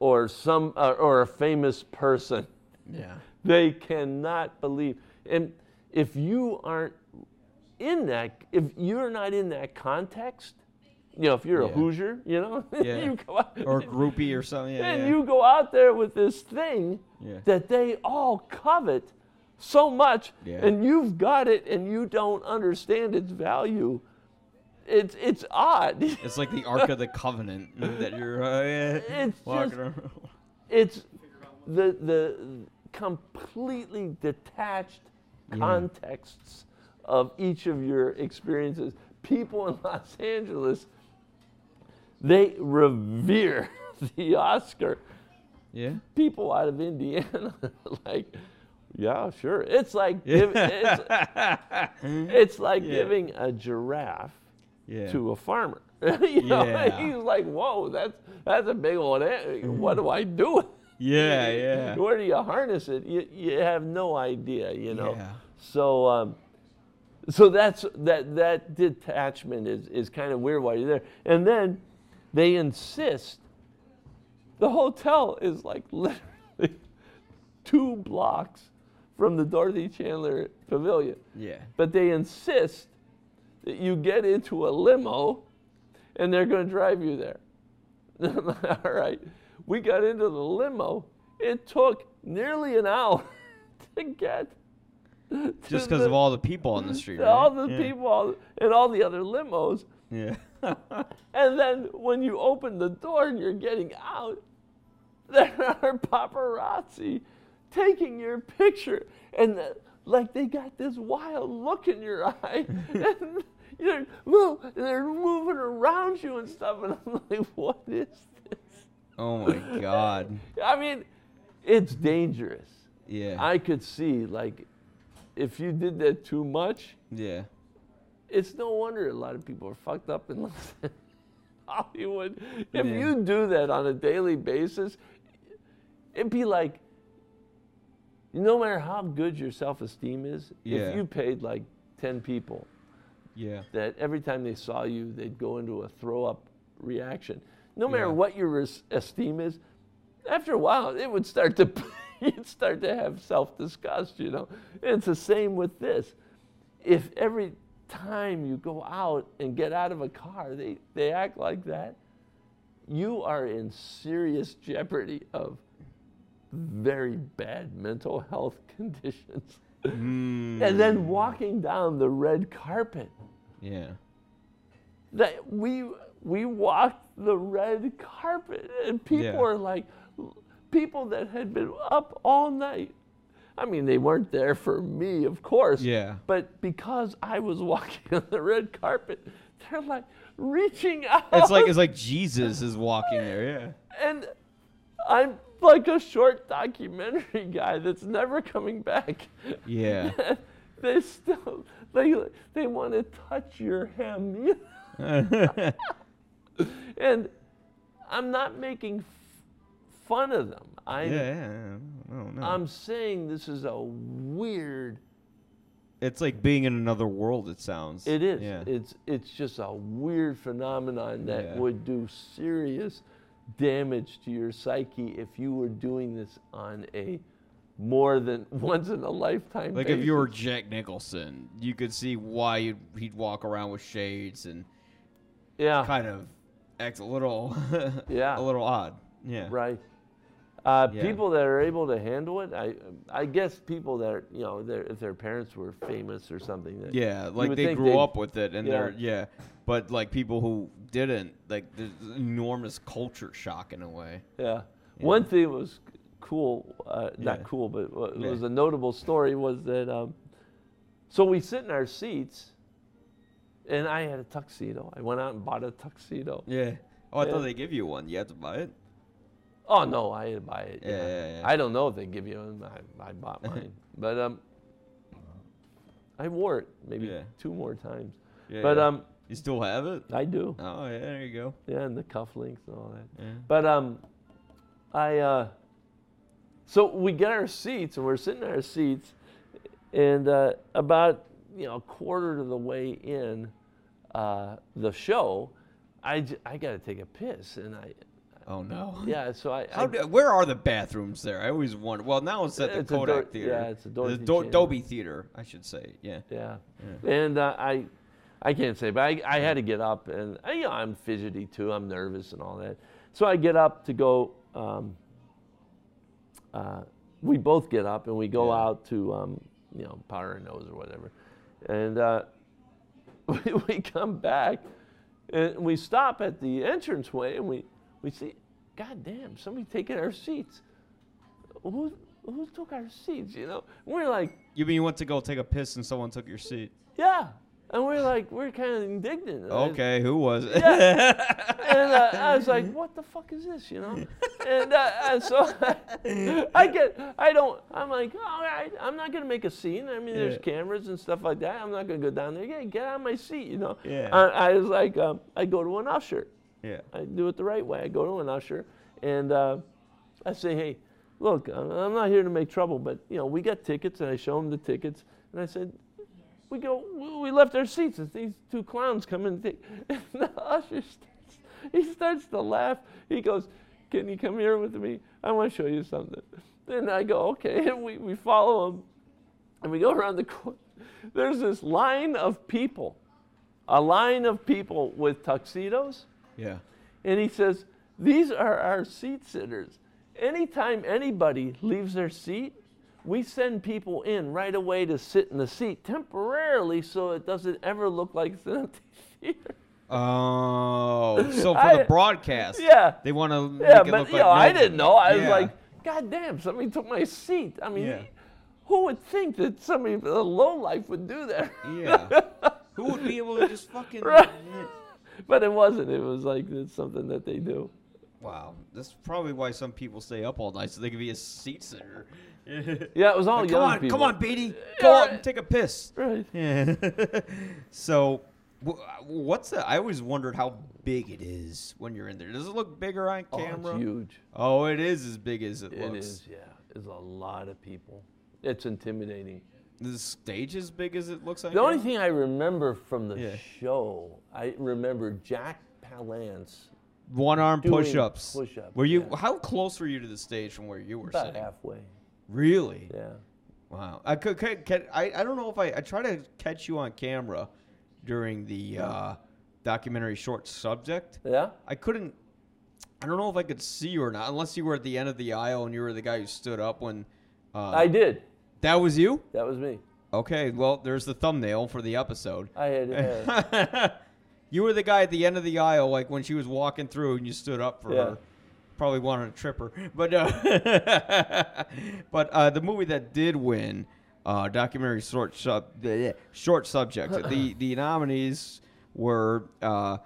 B: or some uh, or a famous person.
A: Yeah. *laughs*
B: They cannot believe. And if you aren't in that, if you're not in that context, you know, if you're a Hoosier, you know, *laughs*
A: Yeah.
B: you go out,
A: Or a groupie or something. Yeah.
B: and
A: yeah.
B: you go out there with this thing
A: Yeah.
B: that they all covet so much,
A: Yeah.
B: and you've got it, and you don't understand its value. It's it's odd. *laughs*
A: It's like the Ark of the Covenant that you're uh, yeah,
B: It's
A: walking
B: just-
A: around.
B: it's the the completely detached contexts of each of your experiences. People in Los Angeles, they revere *laughs* the Oscar.
A: Yeah.
B: People out of Indiana, *laughs* like, yeah, sure. It's like give, it's, *laughs* it's like
A: Yeah.
B: giving a giraffe
A: Yeah.
B: to a farmer. you know,
A: Yeah.
B: he's like, whoa, that's that's a big old. an- What do I do?
A: Yeah, yeah.
B: Where do you harness it? You, you have no idea, you know.
A: Yeah.
B: So um, so that's that that detachment is is kind of weird while you're there. And then they insist the hotel is like literally *laughs* two blocks from the Dorothy Chandler Pavilion.
A: Yeah.
B: But they insist that you get into a limo and they're going to drive you there. *laughs* All right. We got into the limo. It took nearly an hour *laughs* to get. to
A: Just because of all the people on the street.
B: all the
A: yeah.
B: people all- and all the other limos.
A: Yeah. *laughs*
B: And then when you open the door and you're getting out, there are paparazzi taking your picture. And the, like they got this wild look in your *laughs* eye. and you're, move, they're moving around you and stuff. And I'm like, *laughs* what is this?
A: oh my God.
B: I mean, it's dangerous.
A: Yeah.
B: I could see, like, if you did that too much,
A: yeah.
B: It's no wonder a lot of people are fucked up in *laughs* Hollywood. If
A: Yeah.
B: you do that on a daily basis, it'd be like, no matter how good your self esteem is,
A: Yeah.
B: if you paid like 10 people
A: Yeah.
B: that every time they saw you, they'd go into a throw up reaction, no matter
A: Yeah.
B: what your res- esteem is, after a while, it would start to, *laughs* you'd start to have self disgust, you know? And it's the same with this. If every time you go out and get out of a car, they, they act like that, you are in serious jeopardy of very bad mental health *laughs* conditions.
A: Mm,
B: And then walking down the red carpet
A: yeah.
B: that we we walked the red carpet and people
A: Yeah.
B: are like people that had been up all night i mean they weren't there for me of course
A: Yeah.
B: but because i was *laughs* walking on the red carpet they're like reaching out
A: It's like it's like *laughs* Jesus is walking there. Yeah.
B: and i'm like a short documentary guy that's never coming back
A: Yeah. *laughs*
B: they still they they want to touch your hem you know? and I'm not making f- fun of them. I'm
A: yeah. Yeah. I don't know.
B: I'm saying this is a weird
A: It's like being in another world. It sounds.
B: It is.
A: Yeah.
B: It's it's just a weird phenomenon that
A: Yeah.
B: would do serious damage to your psyche if you were doing this on a more than *laughs* once in a lifetime.
A: like if you were. Jack Nicholson, you could see why you'd, he'd walk around with shades and
B: yeah,
A: kind of act a little, *laughs*
B: Yeah.
A: a little odd. Yeah.
B: right. Uh,
A: Yeah.
B: People that are able to handle it, I I guess people that are, you know, if their parents were famous or something. That
A: Yeah, like they grew up with it, and
B: yeah.
A: they're yeah. But like people who didn't, like there's enormous culture shock in a way.
B: Yeah.
A: Yeah.
B: One thing was cool, uh, not cool, but
A: Yeah.
B: was a notable story was that. Um, so we sit in our seats, and I had a tuxedo. I went out and bought a tuxedo.
A: Yeah. Oh, I thought they give you one. You had to buy it.
B: Oh no, I buy it.
A: Yeah, yeah, yeah.
B: I don't know if they give you one. I, I bought *laughs* mine, but um, I wore it maybe
A: Yeah.
B: two more times.
A: Yeah.
B: But
A: yeah.
B: um,
A: you still have it?
B: I do.
A: Oh yeah, there you go.
B: Yeah, and the cufflinks and all that.
A: Yeah.
B: But um, I uh, so we get our seats and we're sitting in our seats, and uh, about you know a quarter of the way in uh, the show, I, j- I got to take a piss and I
A: Oh no.
B: yeah so I,
A: How
B: I
A: do, where are the bathrooms there? I always wonder. Well, now it's at the
B: It's
A: Kodak
B: Dor-
A: Theater.
B: yeah, it's a
A: The Do- Dolby Theater, I should say. Yeah.
B: yeah,
A: Yeah.
B: and uh, I I can't say but I, I had to get up and I, you know I'm fidgety too I'm nervous and all that so I get up to go. Um, uh, we both get up and we go
A: Yeah.
B: out to um, you know powder our nose or whatever, and uh, *laughs* we, we come back and we stop at the entranceway and we we see, God damn, somebody taking our seats. Who who took our seats? You know, we're like,
A: You mean you went to go take a piss and someone took your seat?
B: yeah, and we're like, we're kind of indignant.
A: Okay, who was it?
B: Yeah. *laughs* and uh, I was like, "What the fuck is this?" You know, and, uh, and so *laughs* I get, I don't, I'm like, all right, I'm not gonna make a scene. I mean, there's
A: Yeah.
B: cameras and stuff like that. I'm not gonna go down there. Yeah, get out of my seat. You know.
A: Yeah.
B: I, I was like, um, I go to an usher.
A: Yeah.
B: I do it the right way. I go to an usher, and uh, I say, "Hey, look, I'm not here to make trouble, but you know, we got tickets." And I show him the tickets, and I said, "We go, we- left our seats. As these two clowns come in, and take." *laughs* And the usher starts, he starts to laugh. He goes, "Can you come here with me? I want to show you something." *laughs* Then I go, "Okay," and we we follow him, and we go around the corner. There's this line of people, a line of people with tuxedos.
A: Yeah.
B: And he says, These are our seat sitters. Anytime anybody leaves their seat, we send people in right away to sit in the seat temporarily so it doesn't ever look like it's an *laughs* empty theater.
A: Oh, so for *laughs*
B: I-
A: the broadcast,
B: Yeah.
A: they want to
B: Yeah,
A: make it
B: but
A: look
B: you
A: like
B: know, I didn't know. I was like, God damn, somebody took my seat. I mean,
A: Yeah.
B: who would think that somebody, a low life, would do that?
A: yeah. *laughs* Who would be able to just fucking?
B: Right. *laughs* but it wasn't. It was like it's something that they do.
A: Wow, that's probably why some people stay up all night so they can be a seat sitter. *laughs*
B: Yeah, it was all
A: Like,
B: young
A: come on,
B: people.
A: come on, Beatty,
B: Yeah,
A: go out and take a piss.
B: Right.
A: Yeah. *laughs* so, what's the? I always wondered how big it is when you're in there. Does it look bigger on
B: Oh,
A: camera?
B: it's huge.
A: Oh, it is as big as it,
B: It
A: looks.
B: is, yeah. There's a lot of people. It's intimidating.
A: The stage as big as it looks on
B: The only thing I remember from the
A: Yeah.
B: show, I remember Jack Palance
A: One arm
B: doing
A: push-ups.
B: push-ups,
A: Were you?
B: yeah.
A: How close were you to the stage from where you were sitting?
B: about
A: sitting?
B: halfway.
A: Really?
B: Yeah.
A: Wow. I could, could, could- I, I don't know if I I try to catch you on camera during the uh, documentary short subject.
B: Yeah?
A: I couldn't. I don't know if I could see you or not, unless you were at the end of the aisle and you were the guy who stood up when. Uh,
B: I did.
A: That was you.
B: That was me.
A: Okay. Well, there's the thumbnail for the episode.
B: I had hair. *laughs*
A: you were the guy at the end of the aisle, like when she was walking through, and you stood up for
B: Yeah.
A: her. Probably wanted to trip her, *laughs* but uh, *laughs* but uh, the movie that did win, uh, documentary short sub short subject. the the nominees were uh,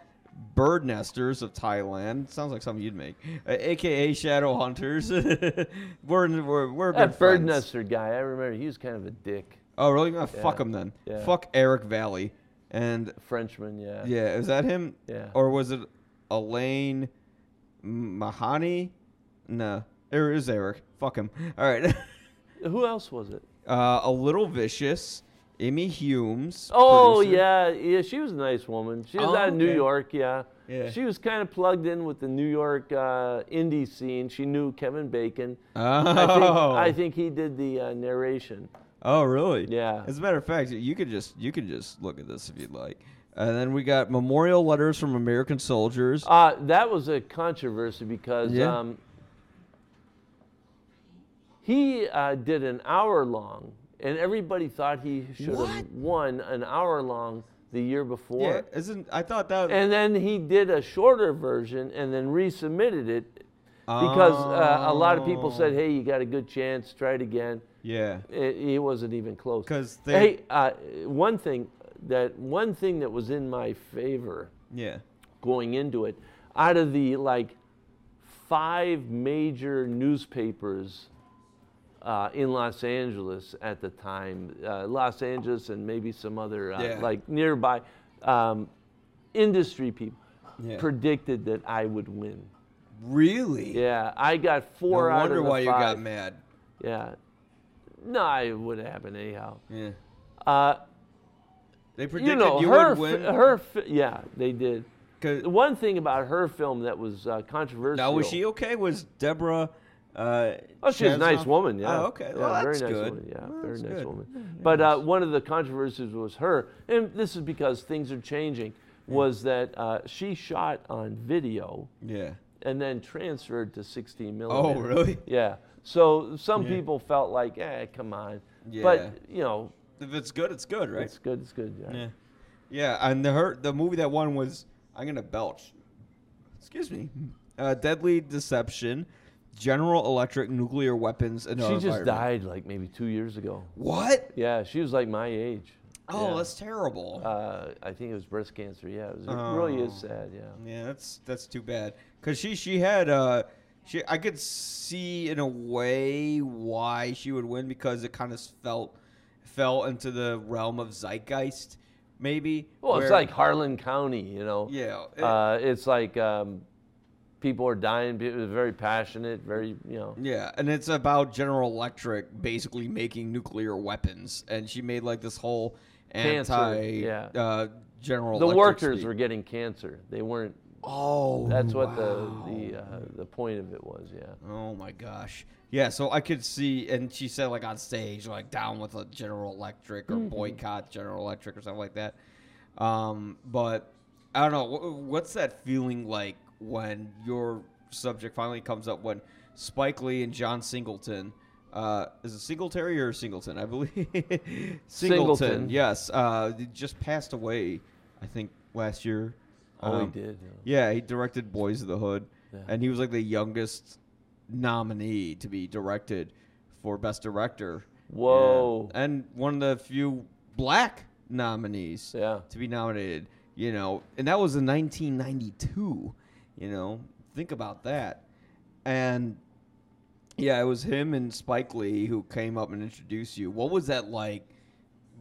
A: Bird Nesters of Thailand. Sounds like something you'd make, uh, aka Shadow Hunters. *laughs* we're we're, we're good
B: that bird
A: friends.
B: nester guy, I remember he was kind of a dick.
A: Oh really? Uh, Fuck him then.
B: Yeah.
A: Fuck Eric Valli. And
B: Frenchman, yeah.
A: yeah, is that him?
B: Yeah.
A: Or was it Alain Majani? No, there is Eric. Fuck him. All right. *laughs*
B: Who else was it?
A: uh, a little vicious Immy Humes.
B: Oh
A: producer.
B: yeah, yeah. She was a nice woman. She was
A: Oh,
B: out of New. York. Yeah.
A: Yeah.
B: She was kind of plugged in with the New York uh, indie scene. She knew Kevin Bacon.
A: Oh.
B: I think I think he did the uh, narration.
A: Oh, really?
B: Yeah.
A: As a matter of fact, you could just you could just look at this if you'd like. And then we got memorial letters from American soldiers.
B: Uh, that was a controversy because
A: Yeah.
B: um, he uh, did an hour long, and everybody thought he should have won an hour long the year before.
A: yeah, isn't I thought that
B: And then he did a shorter version and then resubmitted it because uh, a lot of people said,
A: Oh.
B: "Hey, you got a good chance. Try it again."
A: Yeah.
B: It, he wasn't even close.
A: 'Cause they-
B: hey, uh, one thing that one thing that was in my favor
A: Yeah.
B: going into it, out of the like five major newspapers uh, in Los Angeles at the time, uh, Los Angeles and maybe some other uh,
A: Yeah.
B: like nearby um, industry people
A: Yeah.
B: predicted that I would win.
A: Really?
B: Yeah, I got
A: No
B: four out
A: wonder
B: of the
A: why you got mad.
B: Yeah, no, it would happen anyhow.
A: Yeah.
B: Uh,
A: They predicted
B: you know,
A: you
B: her,
A: would win.
B: her, yeah, they did. one thing about her film that was uh, controversial.
A: now was she okay? Was Deborah? Uh,
B: Oh, she's a nice
A: Chasnoff?
B: woman. Yeah.
A: Oh, okay.
B: Yeah,
A: Well, that's
B: very nice
A: good.
B: woman. Yeah,
A: Well,
B: very nice
A: good.
B: woman. But uh, one of the controversies was her, and this is because things are changing. Was that uh, she shot on video
A: Yeah.
B: and then transferred to 16 millimeter?
A: Oh, really?
B: Yeah. So some
A: Yeah.
B: people felt like, eh, come on.
A: Yeah.
B: But you know,
A: If it's good, it's good, right?
B: it's good. It's good. Yeah.
A: Yeah. Yeah, and the her the movie that won was I'm gonna belch. Excuse me. Uh, Deadly Deception, General Electric Nuclear Weapons and
B: She just died like maybe two years ago.
A: What?
B: Yeah, she was like my age.
A: Oh,
B: Yeah.
A: that's terrible.
B: Uh, I think it was breast cancer. Yeah, it, was, it really is
A: Oh.
B: sad. Yeah.
A: yeah, that's that's too bad. Cause she she had uh she I could see in a way why she would win because it kind of felt fell into the realm of zeitgeist, maybe.
B: Well, it's like Harlan County, you know.
A: yeah, it-
B: Uh, it's like um, people are dying. People are very passionate. Very, you know.
A: Yeah, and it's about General Electric basically making nuclear weapons, and she made like this whole
B: Cancer,
A: anti
B: yeah.
A: uh, General
B: The
A: Electric
B: workers
A: speak.
B: were getting cancer. They weren't.
A: Oh,
B: That's what
A: wow.
B: the the uh, the point of it was. Yeah.
A: Oh my gosh. Yeah, so I could see, and she said like on stage, like down with a General Electric or
B: Mm-hmm.
A: boycott General Electric or something like that. Um, but I don't know. wh- What's that feeling like when your subject finally comes up when Spike Lee and John Singleton, uh, is it Singletary or Singleton? I believe *laughs* Singleton.
B: Singleton.
A: Yes, uh, just passed away. I think last year.
B: Oh,
A: Um,
B: he did.
A: yeah, he directed Boys of the Hood,
B: Yeah.
A: and he was like the youngest nominee to be directed for Best Director.
B: Whoa.
A: Yeah. And one of the few black nominees
B: Yeah.
A: to be nominated, you know, and that was in 1992, you know, think about that. And yeah, it was him and Spike Lee who came up and introduced you. What was that like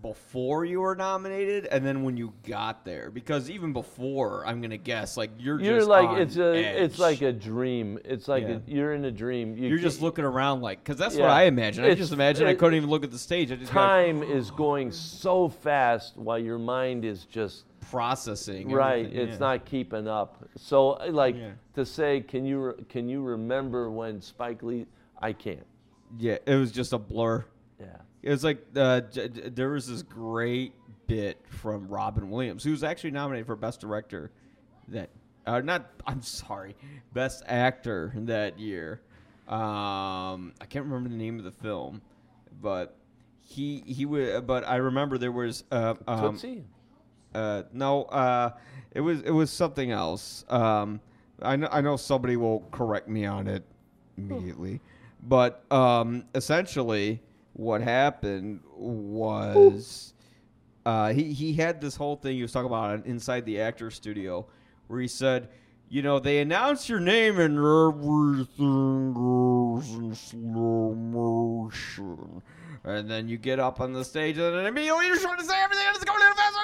A: before you were nominated and then when you got there? Because even before, I'm to guess like you're,
B: You're
A: just
B: like it's a it's like a dream. It's like
A: Yeah.
B: a, you're in a dream. You
A: You're just looking around like cuz that's
B: Yeah.
A: what I imagine. I
B: It's-
A: just imagine I couldn't even look at the stage. I just got
B: Time is going so fast while your mind is just
A: processing
B: right.
A: everything,
B: It's
A: yeah.
B: not keeping up. So uh, like to say, can you can you remember when Spike Lee? I can't.
A: Yeah, it was just a blur.
B: Yeah.
A: It was like uh, j- j- there was this great bit from Robin Williams, who was actually nominated for Best Director. That uh, not I'm sorry, Best Actor that year. Um, I can't remember the name of the film, but he he would. But I remember there was uh, um,
B: Tootsie.
A: uh, no, uh, it was it was something else. Um, I know I know somebody will correct me on it immediately, but um, essentially what happened was uh, he he had this whole thing he was talking about inside the actor studio where he said. You know, they announce your name and everything goes in slow motion. And then you get up on the stage and then immediately you're trying to say everything and it's going in fast.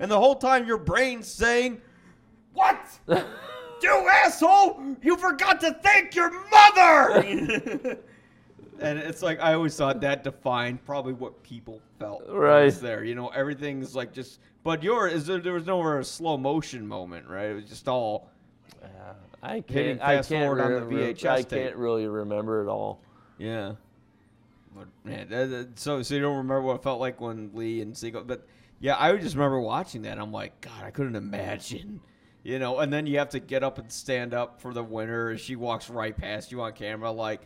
A: And the whole time your brain's saying, What? *laughs* you asshole! You forgot to thank your mother! *laughs* And it's like I always thought that defined probably what people felt
B: Right.
A: was there. You know, everything's like just. But yours is there, there was never a slow motion moment, right? It was just all.
B: Yeah, I can't. I can't.
A: forward on the
B: remember-
A: VHS
B: I
A: tape.
B: can't really remember it all.
A: Yeah. But man, that, that- so so you don't remember what it felt like when Lee and Siegel, but yeah, I would just remember watching that. I'm like, God, I couldn't imagine, you know. And then you have to get up and stand up for the winner. as She walks right past you on camera, like,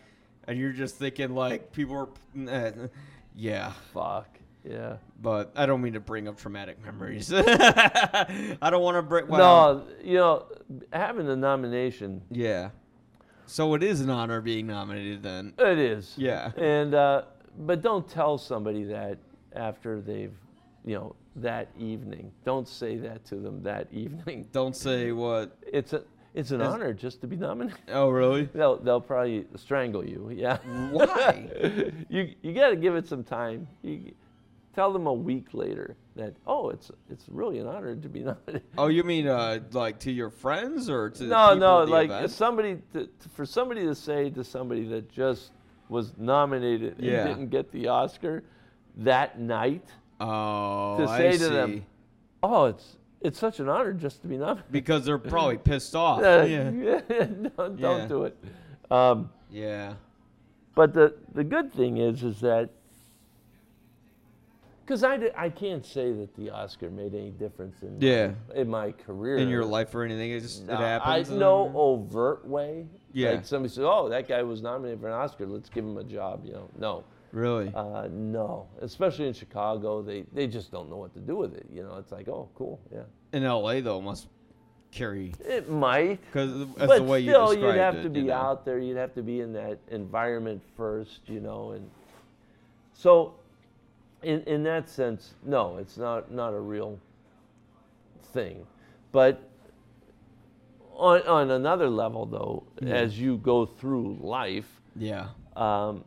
A: and you're just thinking like people are, eh, yeah.
B: Fuck. Yeah.
A: But I don't mean to bring up traumatic memories. *laughs* I don't want to bring. Well,
B: No, you know, having the nomination,
A: Yeah. So it is an honor being nominated then.
B: it is.
A: Yeah.
B: And uh, but don't tell somebody that after they've, you know, that evening. Don't say that to them that evening.
A: Don't say what.
B: It's a it's an
A: Is-
B: honor just to be nominated. *laughs*
A: Oh, really? *laughs*
B: They'll they'll probably strangle you. Yeah.
A: Why? *laughs*
B: you you got to give it some time. You tell them a week later that oh it's it's really an honor to be nominated.
A: Oh, you mean uh, like to your friends or to the
B: No,
A: people
B: no,
A: at the
B: like
A: event?
B: somebody to, to- for somebody to say to somebody that just was nominated and
A: Yeah.
B: didn't get the Oscar that night.
A: Oh,
B: to
A: I
B: say to
A: see.
B: them, Oh, it's it's such an honor just to be nominated. *laughs*
A: because they're probably pissed off.
B: Uh,
A: yeah, *laughs*
B: don't, don't
A: Yeah.
B: do it. Um,
A: yeah,
B: But the, the good thing is, is that, because I, di- I can't say that the Oscar made any difference in,
A: Yeah.
B: my, in my career.
A: in your life or anything, it just
B: No,
A: it happens.
B: I,
A: and
B: no
A: then-
B: overt way.
A: Yeah.
B: Like somebody says, oh, that guy was nominated for an Oscar, let's give him a job, you know. No.
A: Really.
B: Uh, no. Especially in Chicago, they, they just don't know what to do with it. You know, it's like, oh, cool, yeah.
A: in L.A. though, must carry
B: It might.
A: because that's the way you
B: still,
A: described
B: you'd have
A: it,
B: to be
A: you know?
B: out there. You'd have to be in that environment first, you know. And so, in in that sense, no, it's not not a real thing. But on on another level, though,
A: Yeah.
B: as you go through life,
A: Yeah,
B: um,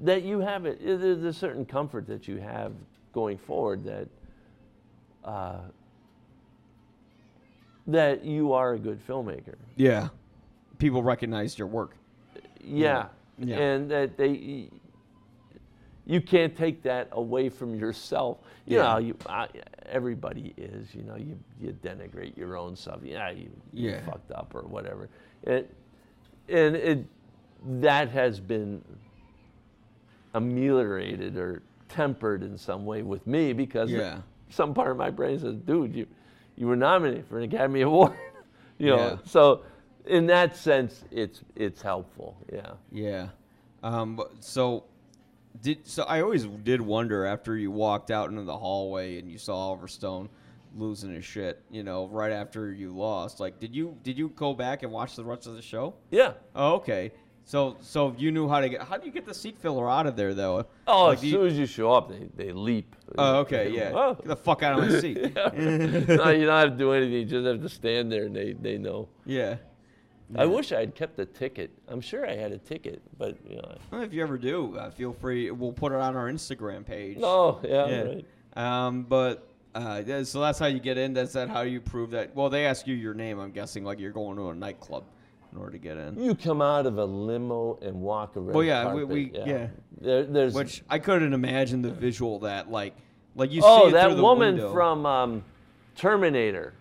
B: that you have it. There's a certain comfort that you have going forward that. Uh, that you are a good filmmaker.
A: yeah. People recognize your work.
B: Yeah.
A: Yeah.
B: And that they, you can't take that away from yourself. You
A: Yeah.
B: know, you, I, everybody is, you know, you, you denigrate your own stuff. Yeah, you, you
A: Yeah.
B: fucked up or whatever. It, and it, that has been ameliorated or tempered in some way with me because
A: Yeah.
B: some part of my brain says, dude, you, you were nominated for an Academy *laughs* Award. you know,
A: Yeah.
B: so in that sense, it's it's helpful. Yeah.
A: Yeah. Um, but- so did so I always did wonder after you walked out into the hallway and you saw Oliver Stone losing his shit, you know, right after you lost. Like did you did you go back and watch the rest of the show?
B: Yeah.
A: Oh, okay. So so you knew how to get how do you get the seat filler out of there though?
B: Oh,
A: Like,
B: as
A: do you-
B: soon as you show up, they, they leap.
A: Oh, okay, *laughs* yeah.
B: Oh.
A: Get the fuck out of my seat. *laughs*
B: no, you don't have to do anything. You just have to stand there, and they, they know.
A: yeah.
B: I wish I had kept a ticket. I'm sure I had a ticket, but you know.
A: Well, if you ever do, uh, feel free. We'll put it on our Instagram page.
B: No, yeah,
A: Yeah.
B: right.
A: Um, but uh, so that's how you get in. That's that how you prove that. Well, they ask you your name. I'm guessing like you're going to a nightclub in order to get in.
B: You come out of a limo and walk around.
A: Well, yeah, we- we- yeah.
B: There, there's
A: Which I couldn't imagine the visual that like like you see
B: oh
A: it
B: that
A: the
B: woman
A: window.
B: from um, Terminator.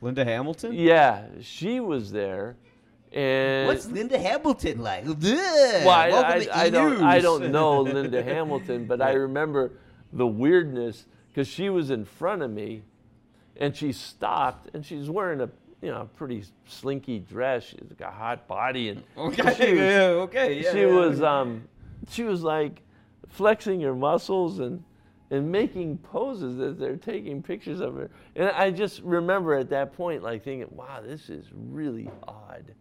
A: Linda Hamilton.
B: Yeah, she was there, and
A: What's Linda Hamilton like? Ugh,
B: Well, I,
A: welcome
B: I,
A: to
B: I don't, I don't know *laughs* Linda Hamilton, but I remember the weirdness because she was in front of me, and she stopped, and she's wearing a you know pretty slinky dress. She's got a hot body, and *laughs*
A: Okay,
B: she was,
A: yeah, okay, yeah,
B: she
A: yeah.
B: was um, she was like flexing her muscles and and making poses as they're taking pictures of her. And I just remember at that point like thinking, wow, this is really odd.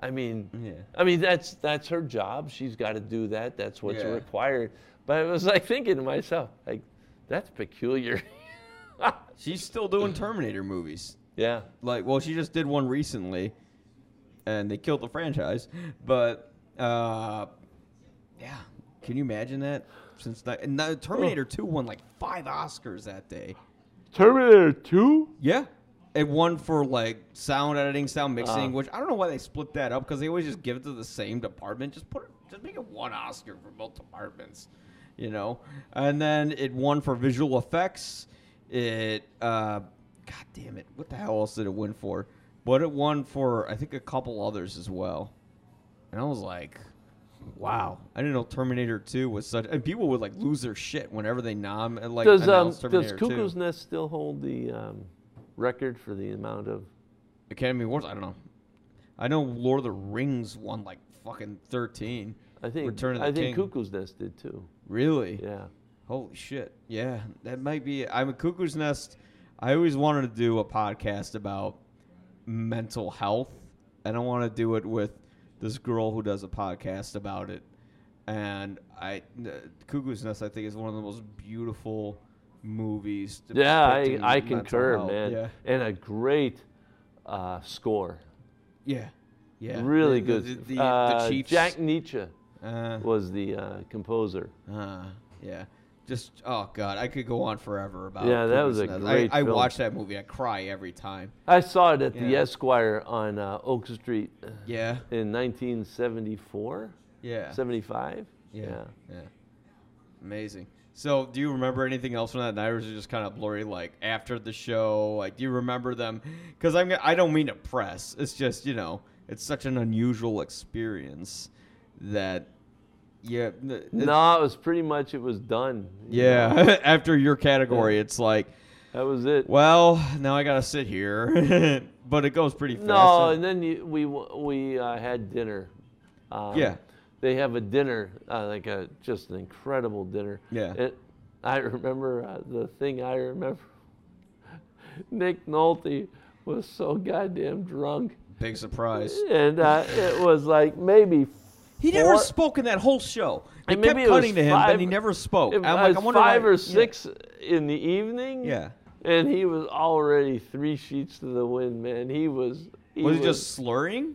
B: I mean,
A: Yeah.
B: I mean that's that's her job. She's got to do that. That's what's
A: Yeah.
B: required. But I was like thinking to myself, like, that's peculiar. *laughs*
A: She's still doing Terminator movies.
B: Yeah.
A: Like, well, she just did one recently, and they killed the franchise. But, uh, yeah, can you imagine that? Since that, and now Terminator Two won like five Oscars that day.
B: Terminator 2?
A: Yeah, it won for like sound editing, sound mixing,
B: Uh.
A: which I don't know why they split that up because they always just give it to the same department. Just put, it, just make it one Oscar for both departments, you know. And then it won for visual effects. It, uh, god damn it, what the hell else did it win for? But it won for I think a couple others as well. And I was like, wow, I didn't know Terminator Two was such. And people would like lose their shit whenever they nom like
B: does um, does Cuckoo's
A: 2.
B: Nest still hold the um, record for the amount of?
A: Academy Awards. I don't know. I know Lord of the Rings won like fucking thirteen.
B: I think
A: Return of the
B: I think
A: King.
B: Cuckoo's Nest did too.
A: Really?
B: Yeah.
A: Holy shit. Yeah, that might be. I'm a Cuckoo's Nest. I always wanted to do a podcast about mental health, and I want to do it with this girl who does a podcast about it. And I, uh, Cuckoo's Nest, I think, is one of the most beautiful movies.
B: Yeah, I, I concur,
A: health.
B: man.
A: Yeah,
B: And a great uh, score.
A: yeah, yeah.
B: Really
A: The-
B: good.
A: The, the,
B: uh. Jack Nitzsche
A: Uh,
B: was the uh, composer.
A: Uh, yeah. Just oh god, I could go on forever about.
B: Yeah, that was a great
A: I, I
B: film.
A: watch that movie. I cry every time.
B: I saw it at the Esquire on uh, Oak Street
A: Yeah,
B: in 1974,
A: yeah,
B: 75.
A: yeah, yeah. Amazing. So, do you remember anything else from that night, or is it just kind of blurry? Like after the show, like do you remember them? Because I'm I don't mean to press. It's just you know it's such an unusual experience that yeah
B: No, it was pretty much it was done.
A: yeah *laughs* after your category, it's like
B: that was it.
A: well now I gotta sit here, *laughs* but it goes pretty fast.
B: No, and then you, we we uh, had dinner. Um,
A: Yeah.
B: They have a dinner, uh, like a just an incredible dinner.
A: Yeah.
B: It, I remember uh, the thing I remember. *laughs* Nick Nolte was so goddamn drunk,
A: Big surprise.
B: and uh, it was like maybe.
A: He never
B: four-
A: spoke in that whole show. They
B: And
A: kept
B: maybe
A: cutting to him, but he never spoke.
B: It
A: I'm
B: was
A: like, I wonder
B: five
A: why-
B: or
A: yeah.
B: six in the evening.
A: Yeah.
B: And he was already three sheets to the wind, man. He was. He
A: Was he just slurring?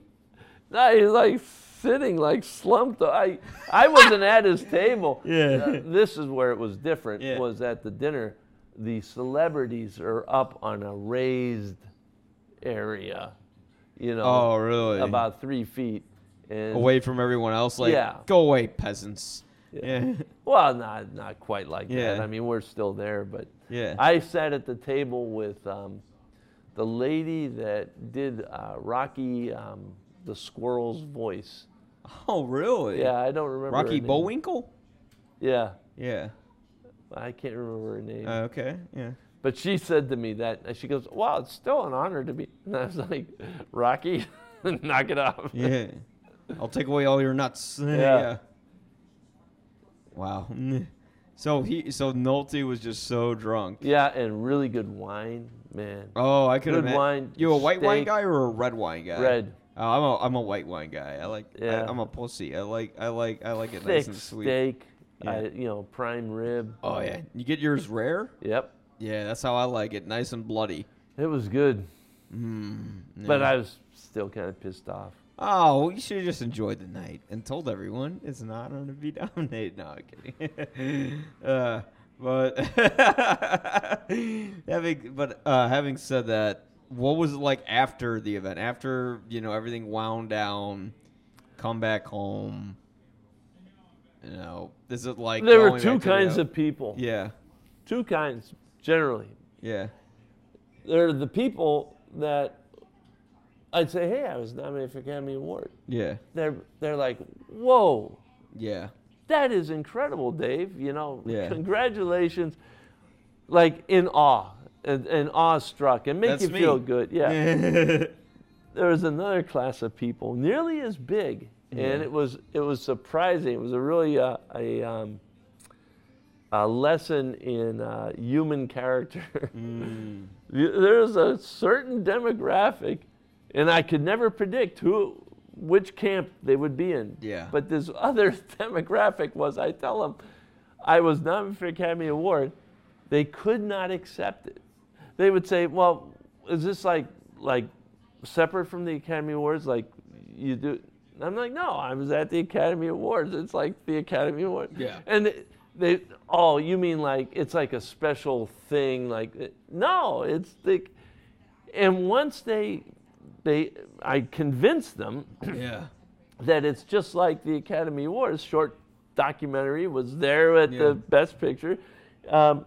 B: No, he's like sitting like slumped. I I wasn't at his table. *laughs*
A: Yeah.
B: Uh, this is where it was different.
A: Yeah.
B: Was at the dinner, the celebrities are up on a raised area, you know,
A: Oh, really?
B: about three feet, and
A: Away from everyone else? Like,
B: Yeah.
A: go away, peasants. Yeah. *laughs*
B: well, not not quite like that.
A: Yeah.
B: I mean, we're still there, but
A: Yeah.
B: I sat at the table with um, the lady that did uh, Rocky um, the Squirrel's voice.
A: oh, really?
B: Yeah, I don't remember.
A: Rocky
B: name.
A: Bullwinkle?
B: Yeah,
A: Yeah.
B: I can't remember her name.
A: Uh, okay. Yeah.
B: but she said to me that she goes, "Wow, it's still an honor to be." *laughs* And I was like, "Rocky, *laughs* knock it off."
A: Yeah. I'll take away all your nuts. *laughs*
B: Yeah.
A: Wow. *laughs* So he, so Nolte was just so drunk.
B: Yeah, and really good wine, man.
A: Oh, I could have.
B: Good
A: have.
B: wine,
A: You a white wine guy or a red wine guy?
B: Red.
A: Oh, I'm a I'm a white wine guy. I like.
B: Yeah.
A: I, am a pussy. I like I like I like it
B: Thick
A: nice and sweet.
B: steak,
A: Yeah.
B: I, you know, prime rib.
A: Oh yeah. You get yours rare?
B: Yep,
A: Yeah, that's how I like it. Nice and bloody.
B: it was good,
A: Mm,
B: but. I was still kind of pissed off.
A: Oh, we should have just enjoyed the night and told everyone it's an honor to be *laughs* nominated. No, I'm kidding. *laughs* uh, but *laughs* having but uh, having said that, what was it like after the event? After you know everything wound down, come back home. You know, is it like
B: there were two
A: the-
B: kinds of people.
A: yeah,
B: Two kinds, generally.
A: yeah,
B: There are the people that I'd say, "Hey, I was nominated for Academy Award."
A: yeah,
B: They're they're like, "Whoa,
A: yeah,
B: that is incredible, Dave. You know,
A: Yeah.
B: congratulations!" Like in awe and, and awestruck and make
A: That's
B: you
A: me.
B: feel good. Yeah. *laughs* there was another class of people nearly as big,
A: Yeah.
B: and it was it was surprising. It was a really uh, a um, a lesson in uh, human character.
A: Mm. *laughs*
B: There's a certain demographic, and I could never predict who which camp they would be in.
A: Yeah.
B: But this *laughs* other demographic was I tell them I was nominated for Academy Award, they could not accept it. They would say, "Well, is this like like separate from the Academy Awards? Like you do?" And I'm like, "No, I was at the Academy Awards. It's like the Academy Awards."
A: Yeah.
B: And they, they oh, you mean like it's like a special thing? Like no, it's the And once they, they, I convinced them
A: Yeah. *clears throat*
B: that it's just like the Academy Awards short documentary was there at
A: Yeah.
B: the Best Picture. Um,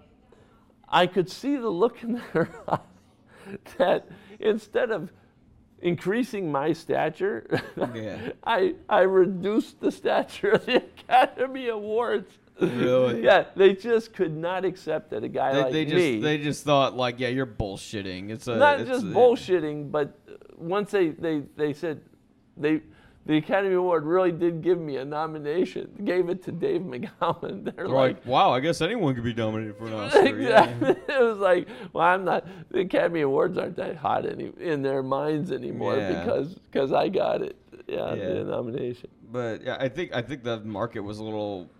B: I could see the look in *laughs* their eye that instead of increasing my stature,
A: Yeah. *laughs*
B: I I reduced the stature of the *laughs* Academy Awards.
A: Really?
B: Yeah, they just could not accept that a guy
A: They,
B: like
A: they just
B: me
A: they just thought like, yeah, you're bullshitting. It's a
B: not
A: it's
B: just
A: a-
B: bullshitting, but once they, they, they said they the Academy Award really did give me a nomination. Gave it to Dave McGowan. *laughs* They're
A: They're
B: like,
A: like, wow, I guess anyone could be nominated for an *laughs* Oscar. yeah.
B: exactly. *laughs* it was like, well, I'm not. The Academy Awards aren't that hot any in their minds anymore
A: Yeah.
B: because because I got it. Yeah,
A: Yeah.
B: the nomination.
A: But yeah, I think I think the market was a little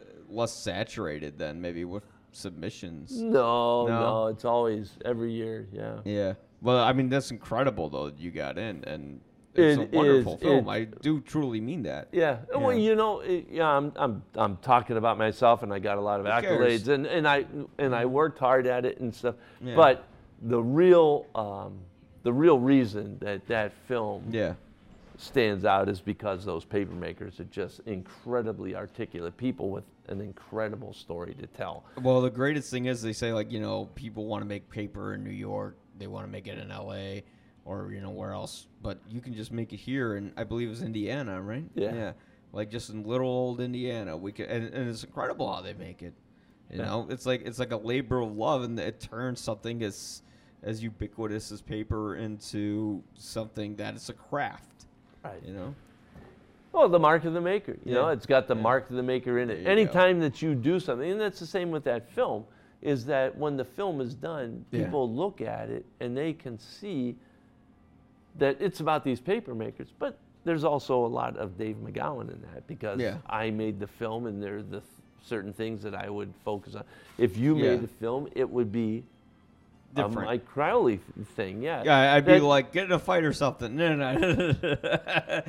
A: uh, less saturated then, maybe with submissions.
B: No,
A: No?
B: no, it's always every year. Yeah.
A: Yeah. Well, I mean that's incredible though that you got in, and it's
B: It
A: a wonderful
B: is-
A: film.
B: it-
A: I do truly mean that.
B: Yeah. Well, you know, it, yeah, I'm, I'm, I'm talking about myself, and I got a lot of
A: Who cares?
B: accolades, and, and I and I worked hard at it and stuff.
A: Yeah.
B: But the real, um, the real reason that that film
A: Yeah.
B: stands out is because those paper makers are just incredibly articulate people with an incredible story to tell.
A: Well, the greatest thing is they say like you know people want to make paper in New York, they want to make it in L.A. or you know where else, but you can just make it here, and I believe it's Indiana, right?
B: Yeah.
A: Yeah. Like just in little old Indiana, we could, and, and it's incredible how they make it. You
B: Yeah.
A: know, it's like it's like a labor of love, and it turns something as as ubiquitous as paper into something that is a craft.
B: Right.
A: You know.
B: Well, the mark of the maker. You know, it's got the
A: Yeah.
B: mark of the maker in it.
A: you go.
B: Anytime that you do something, and that's the same with that film, is that when the film is done,
A: Yeah.
B: people look at it and they can see that it's about these paper makers. But there's also a lot of Dave McGowan in that because
A: Yeah.
B: I made the film and there are the th- certain things that I would focus on. If you
A: Yeah.
B: made the film, it would be a
A: Different.
B: Mike Crowley thing. Yeah.
A: Yeah, I'd be
B: That-
A: like, get in a fight or something. No, no, no.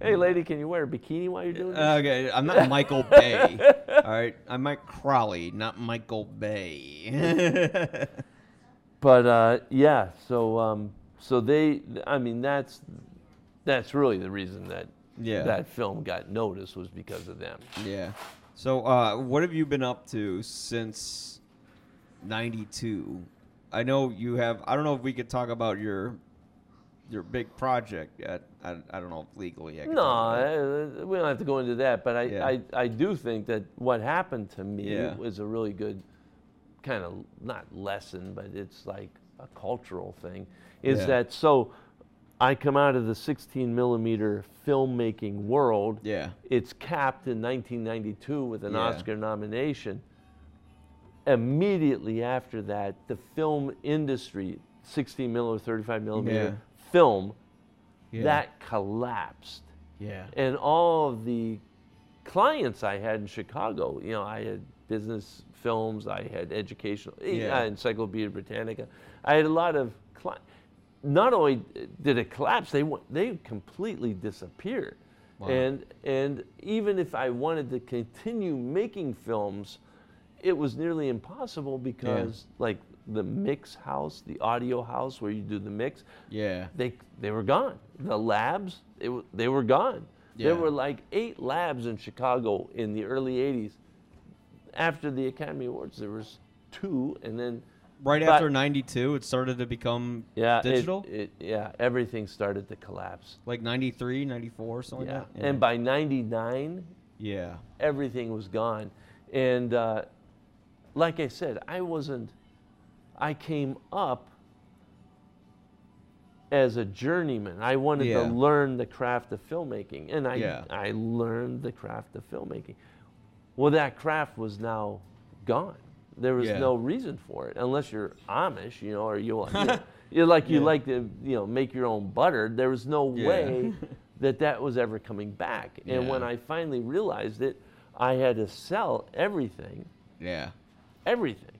B: Hey, lady, can you wear a bikini while you're doing this?
A: Okay, I'm not Michael *laughs* Bay. All right, I'm Mike Crowley, not Michael Bay. *laughs*
B: but uh, yeah, so um, so they, I mean, that's that's really the reason that
A: Yeah.
B: that film got noticed was because of them.
A: yeah. So, uh, what have you been up to since '92? I know you have. I don't know if we could talk about your your big project yet. I, I don't know if legally. I
B: No,
A: talk about it.
B: uh, we don't have to go into that, but I,
A: Yeah.
B: I, I do think that what happened to me
A: Yeah.
B: was a really good kind of not lesson, but it's like a cultural thing. Is
A: Yeah.
B: that so? I come out of the 16 millimeter filmmaking world.
A: Yeah.
B: It's capped in 1992 with an. Oscar nomination. Immediately after that, the film industry, 16 millimeter, 35 millimeter
A: Yeah.
B: film,
A: Yeah.
B: that collapsed.
A: Yeah.
B: And all of the clients I had in Chicago, you know, I had business films, I had educational,
A: Yeah.
B: uh, Encyclopedia Britannica. I had a lot of clients. Not only did it collapse, they went, they completely disappeared.
A: Wow.
B: And and even if I wanted to continue making films, it was nearly impossible because like the mix house, the audio house where you do the mix,
A: Yeah.
B: they they were gone. The labs, they were they were gone.
A: Yeah.
B: There were like eight labs in Chicago in the early '80s. After the Academy Awards, there was two, and then
A: Right after '92, it started to become
B: yeah,
A: digital.
B: It, yeah, everything started to collapse.
A: like 93, 94, something
B: Yeah,
A: like that.
B: and by '99,
A: yeah.
B: everything was gone. And uh, like I said, I wasn't, I came up as a journeyman. I wanted
A: Yeah.
B: to learn the craft of filmmaking, and I,
A: Yeah.
B: I learned the craft of filmmaking. Well, that craft was now gone. There was
A: Yeah.
B: no reason for it, unless you're Amish, you know, or you, you *laughs* know, you're like you like to, you know, make your own butter. There was no way *laughs* that that was ever coming back. And when I finally realized it, I had to sell everything,
A: Yeah.
B: Everything,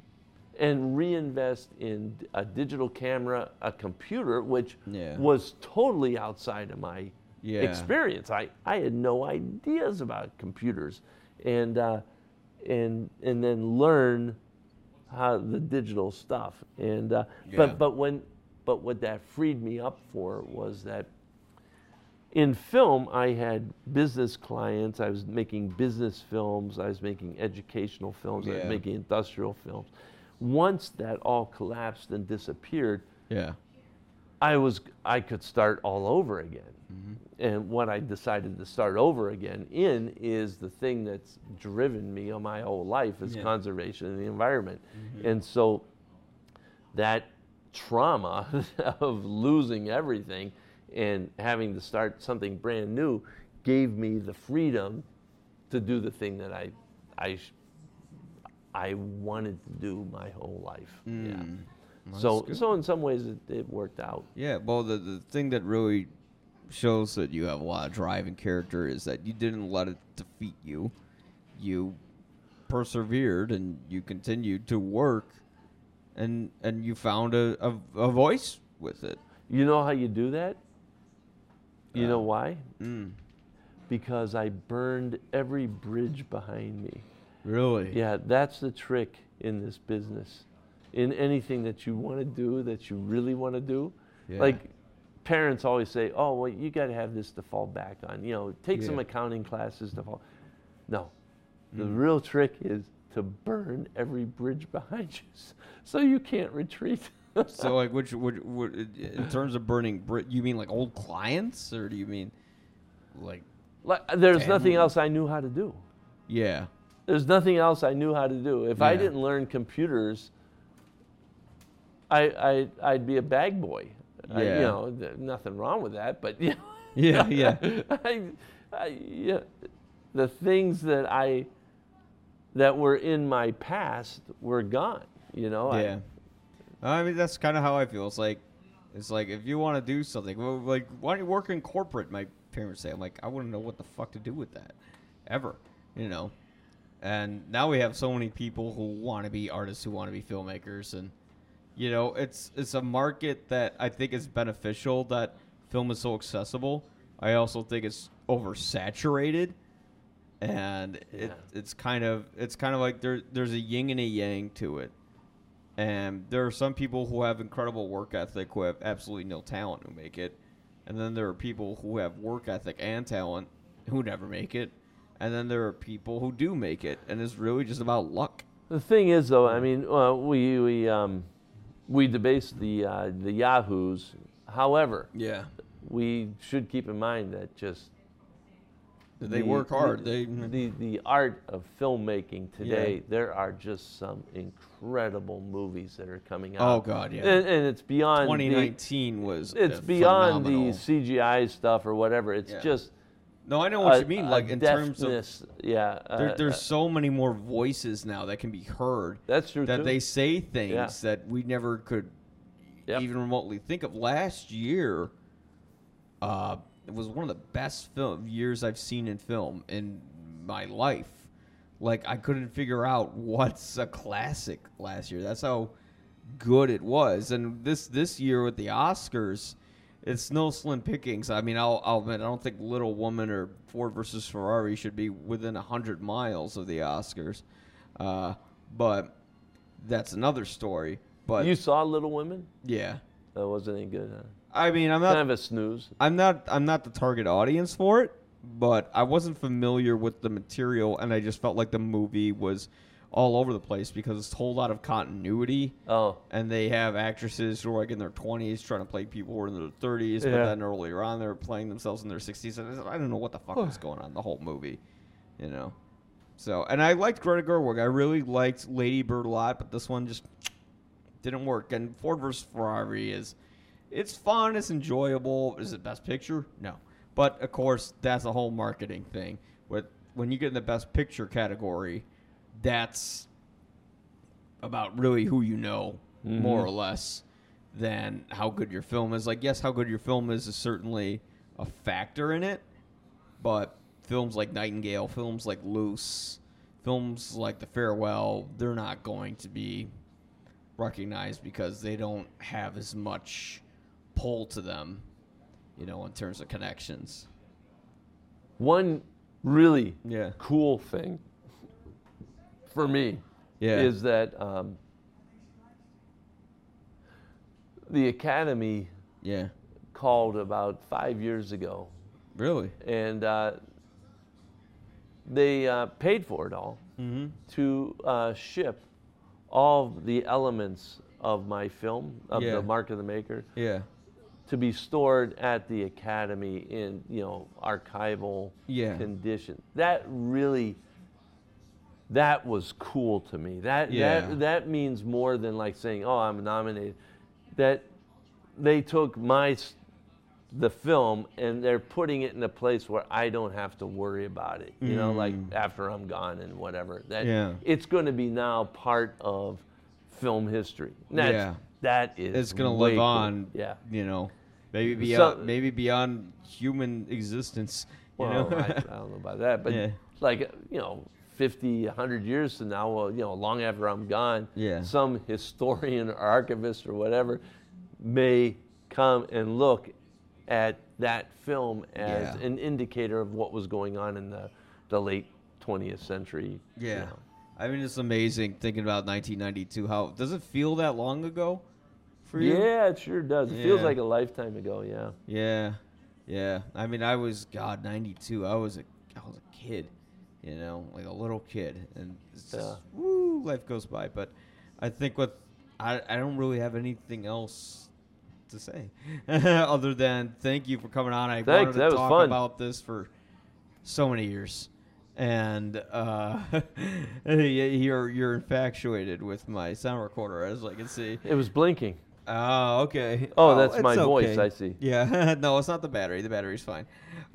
B: and reinvest in a digital camera, a computer, which
A: Yeah.
B: was totally outside of my
A: Yeah.
B: experience. I, I had no ideas about computers, and uh, and and then learn how the digital stuff. And uh,
A: Yeah.
B: but but when but what that freed me up for was that in film, I had business clients. I was making business films. I was making educational films. I was making industrial films. Once that all collapsed and disappeared,
A: Yeah.
B: I was I could start all over again.
A: Mm-hmm.
B: And what I decided to start over again in is the thing that's driven me on my whole life is
A: Yeah.
B: conservation of the environment. And so that trauma *laughs* of losing everything and having to start something brand new gave me the freedom to do the thing that I I I wanted to do my whole life. Yeah.
A: Mm. Well,
B: So, so in some ways it, it worked out.
A: Yeah, well, the, the thing that really shows that you have a lot of drive and character is that you didn't let it defeat you. You persevered and you continued to work, and and you found a, a, a voice with it.
B: You know how you do that? You know
A: Uh,
B: why?
A: Mm.
B: Because I burned every bridge behind me.
A: Really?
B: Yeah, that's the trick in this business. In anything that you want to do, that you really want to do.
A: Yeah.
B: Like parents always say, oh, well, you got to have this to fall back on. You know, take some accounting classes to fall. No. The
A: Mm.
B: real trick is to burn every bridge *laughs* behind you so you can't retreat.
A: So like, which, which, which in terms of burning, bri- you mean like old clients, or do you mean like?
B: like, there's nothing else I knew how to do.
A: Yeah.
B: There's nothing else I knew how to do. If I didn't learn computers, I, I I'd be a bag boy. I, you know, th- nothing wrong with that, but *laughs* you know,
A: Yeah, yeah. *laughs*
B: I, I, yeah, the things that I that were in my past were gone. You know,
A: Yeah. I mean, that's kind of how I feel. It's like, it's like if you want to do something, well, like why don't you work in corporate? My parents say, I'm like, I wouldn't know what the fuck to do with that, ever, you know. And now we have so many people who want to be artists, who want to be filmmakers, and you know, it's it's a market that I think is beneficial that film is so accessible. I also think it's oversaturated, and it,
B: Yeah.
A: it's kind of it's kind of like there there's a yin and a yang to it. And there are some people who have incredible work ethic who have absolutely no talent who make it. And then there are people who have work ethic and talent who never make it. And then there are people who do make it. And it's really just about luck.
B: The thing is, though, I mean, uh, we we um, we debase the uh, the yahoos. However,
A: Yeah.
B: we should keep in mind that just
A: They
B: the-
A: work hard.
B: The,
A: They
B: the the art of filmmaking today. There are just some incredible movies that are coming out.
A: Oh god, yeah.
B: and, and it's beyond the,
A: 2019 was
B: it's beyond
A: phenomenal.
B: the CGI stuff or whatever. It's
A: Yeah.
B: just
A: No, I know what
B: a-
A: you mean. Like in terms of
B: yeah.
A: there,
B: uh,
A: there's
B: uh,
A: so many more voices now that can be heard.
B: that's true
A: that
B: too.
A: they say things
B: Yeah.
A: that we never could
B: Yep.
A: even remotely think of. Last year, uh, it was one of the best film years I've seen in film in my life. Like I couldn't figure out *laughs* what's a classic last year. That's how good it was. And this this year with the Oscars, it's no slim pickings. I mean, I'll, I'll admit I don't think Little Woman or Ford versus Ferrari should be within hundred miles of the Oscars, uh, but that's another story. But
B: you saw Little Women?
A: yeah,
B: That wasn't any good. Huh?
A: I mean, I'm not
B: kind of a snooze.
A: I'm not I'm not the target audience for it, but I wasn't familiar with the material and I just felt like the movie was all over the place because it's a whole lot of continuity
B: Oh,
A: and they have actresses who are like in their 20s trying to play people who are in their 30s, but
B: Yeah.
A: then earlier on they're playing themselves in their 60s. And I don't know what the fuck was *sighs* going on the whole movie, you know. So, and I liked Greta Gerwig. I really liked Lady Bird a lot, but this one just didn't work. And Ford vs Ferrari is, it's fun, it's enjoyable. Is it Best Picture? No, but of course that's a whole marketing thing. With when you get in the Best Picture category, that's about really who you know mm-hmm. more or less than how good your film is. Like, yes, how good your film is is certainly a factor in it, but films like Nightingale, films like Luce, films like The Farewell, they're not going to be recognized because they don't have as much pull to them, you know, in terms of connections.
B: one really
A: Yeah.
B: cool thing for me
A: Yeah.
B: is that um, the Academy
A: Yeah.
B: called about five years ago,
A: Really?
B: and uh, they uh, paid for it all
A: Mm-hmm.
B: to uh, ship all the elements of my film, of
A: Yeah.
B: the Mark of the Maker,
A: Yeah.
B: To be stored at the Academy in you know archival
A: Yeah.
B: condition. That really, that was cool to me. That
A: Yeah.
B: that that means more than like saying, "Oh, I'm nominated." That they took my the film and they're putting it in a place where I don't have to worry about it. You know, like after I'm gone and whatever. That
A: Mm. Yeah.
B: it's going to be now part of film history. That's,
A: Yeah.
B: that is
A: It's gonna
B: way
A: live
B: cool.
A: on.
B: Yeah.
A: You know, maybe
B: So-
A: beyond maybe beyond human existence. You
B: Well,
A: know?
B: I, I don't know about that, but
A: Yeah.
B: like you know, 50, 100 years from now, well, you know, long after I'm gone,
A: Yeah.
B: some historian or archivist or whatever may come and look at that film as
A: Yeah.
B: an indicator of what was going on in the, the late 20th century. you
A: yeah.
B: know.
A: I mean, it's amazing thinking about 1992. How does it feel that long ago for you?
B: Yeah, it sure does. It feels like a lifetime ago. Yeah.
A: Yeah, yeah. I mean, I was God ninety two. I was a I was a kid, you know, like a little kid, and it's just,
B: Yeah.
A: woo, life goes by. But I think what I I don't really have anything else to say *laughs* other than thank you for coming on. I
B: Thanks,
A: wanted to talk
B: fun.
A: about this for so many years. And uh, *laughs* you're you're infatuated with my sound recorder, as I can see.
B: It was blinking.
A: Oh, okay.
B: Oh, that's my
A: it's
B: voice. I see.
A: Yeah, *laughs* no, it's not the battery. The battery's fine.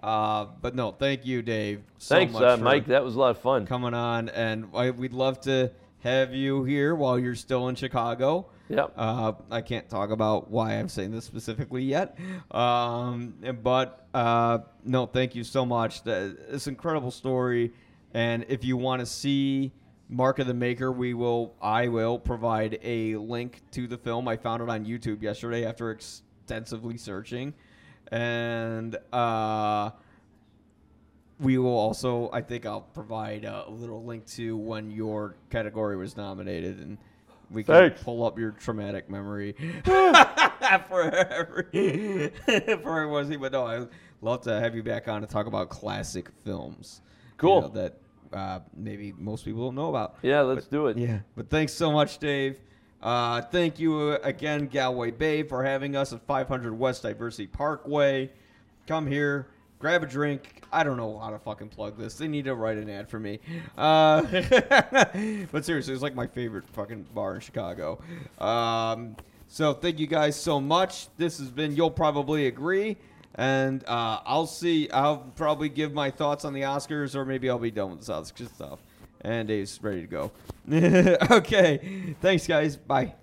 A: Uh, but no, thank you, Dave. So
B: Thanks,
A: much
B: uh, Mike. That was a lot of fun.
A: coming on, and I, we'd love to have you here while you're still in Chicago.
B: Yep.
A: Uh, I can't talk about why I'm saying this specifically yet, um, but uh, no, thank you so much. That- It's an incredible story, and if you want to see Mark of the Maker, we will. I will provide a link to the film. I found it on YouTube yesterday after extensively searching, and. Uh, we will also, I think, I'll provide a little link to when your category was nominated, and we can
B: Thanks.
A: pull up your traumatic memory *laughs* *laughs* for every *laughs* for everyone. But no, I'd love to have you back on to talk about classic films. you
B: Cool.
A: know, that uh, maybe most people don't know about.
B: Yeah, let's do it.
A: Yeah, but thanks so much, Dave. Uh, thank you uh, again, Galway Bay, for having us at 500 West Diversey Parkway. Come here, grab a drink. I don't know how to fucking plug this. They need to write an ad for me. Uh, *laughs* but seriously, it's like my favorite fucking bar in Chicago. Um, so thank you guys so much. This has been You'll Probably Agree. And uh, I'll see. I'll probably give my thoughts on the Oscars, or maybe I'll be done with the Oscar stuff. And Dave's ready to go. *laughs* okay. Thanks, guys. Bye.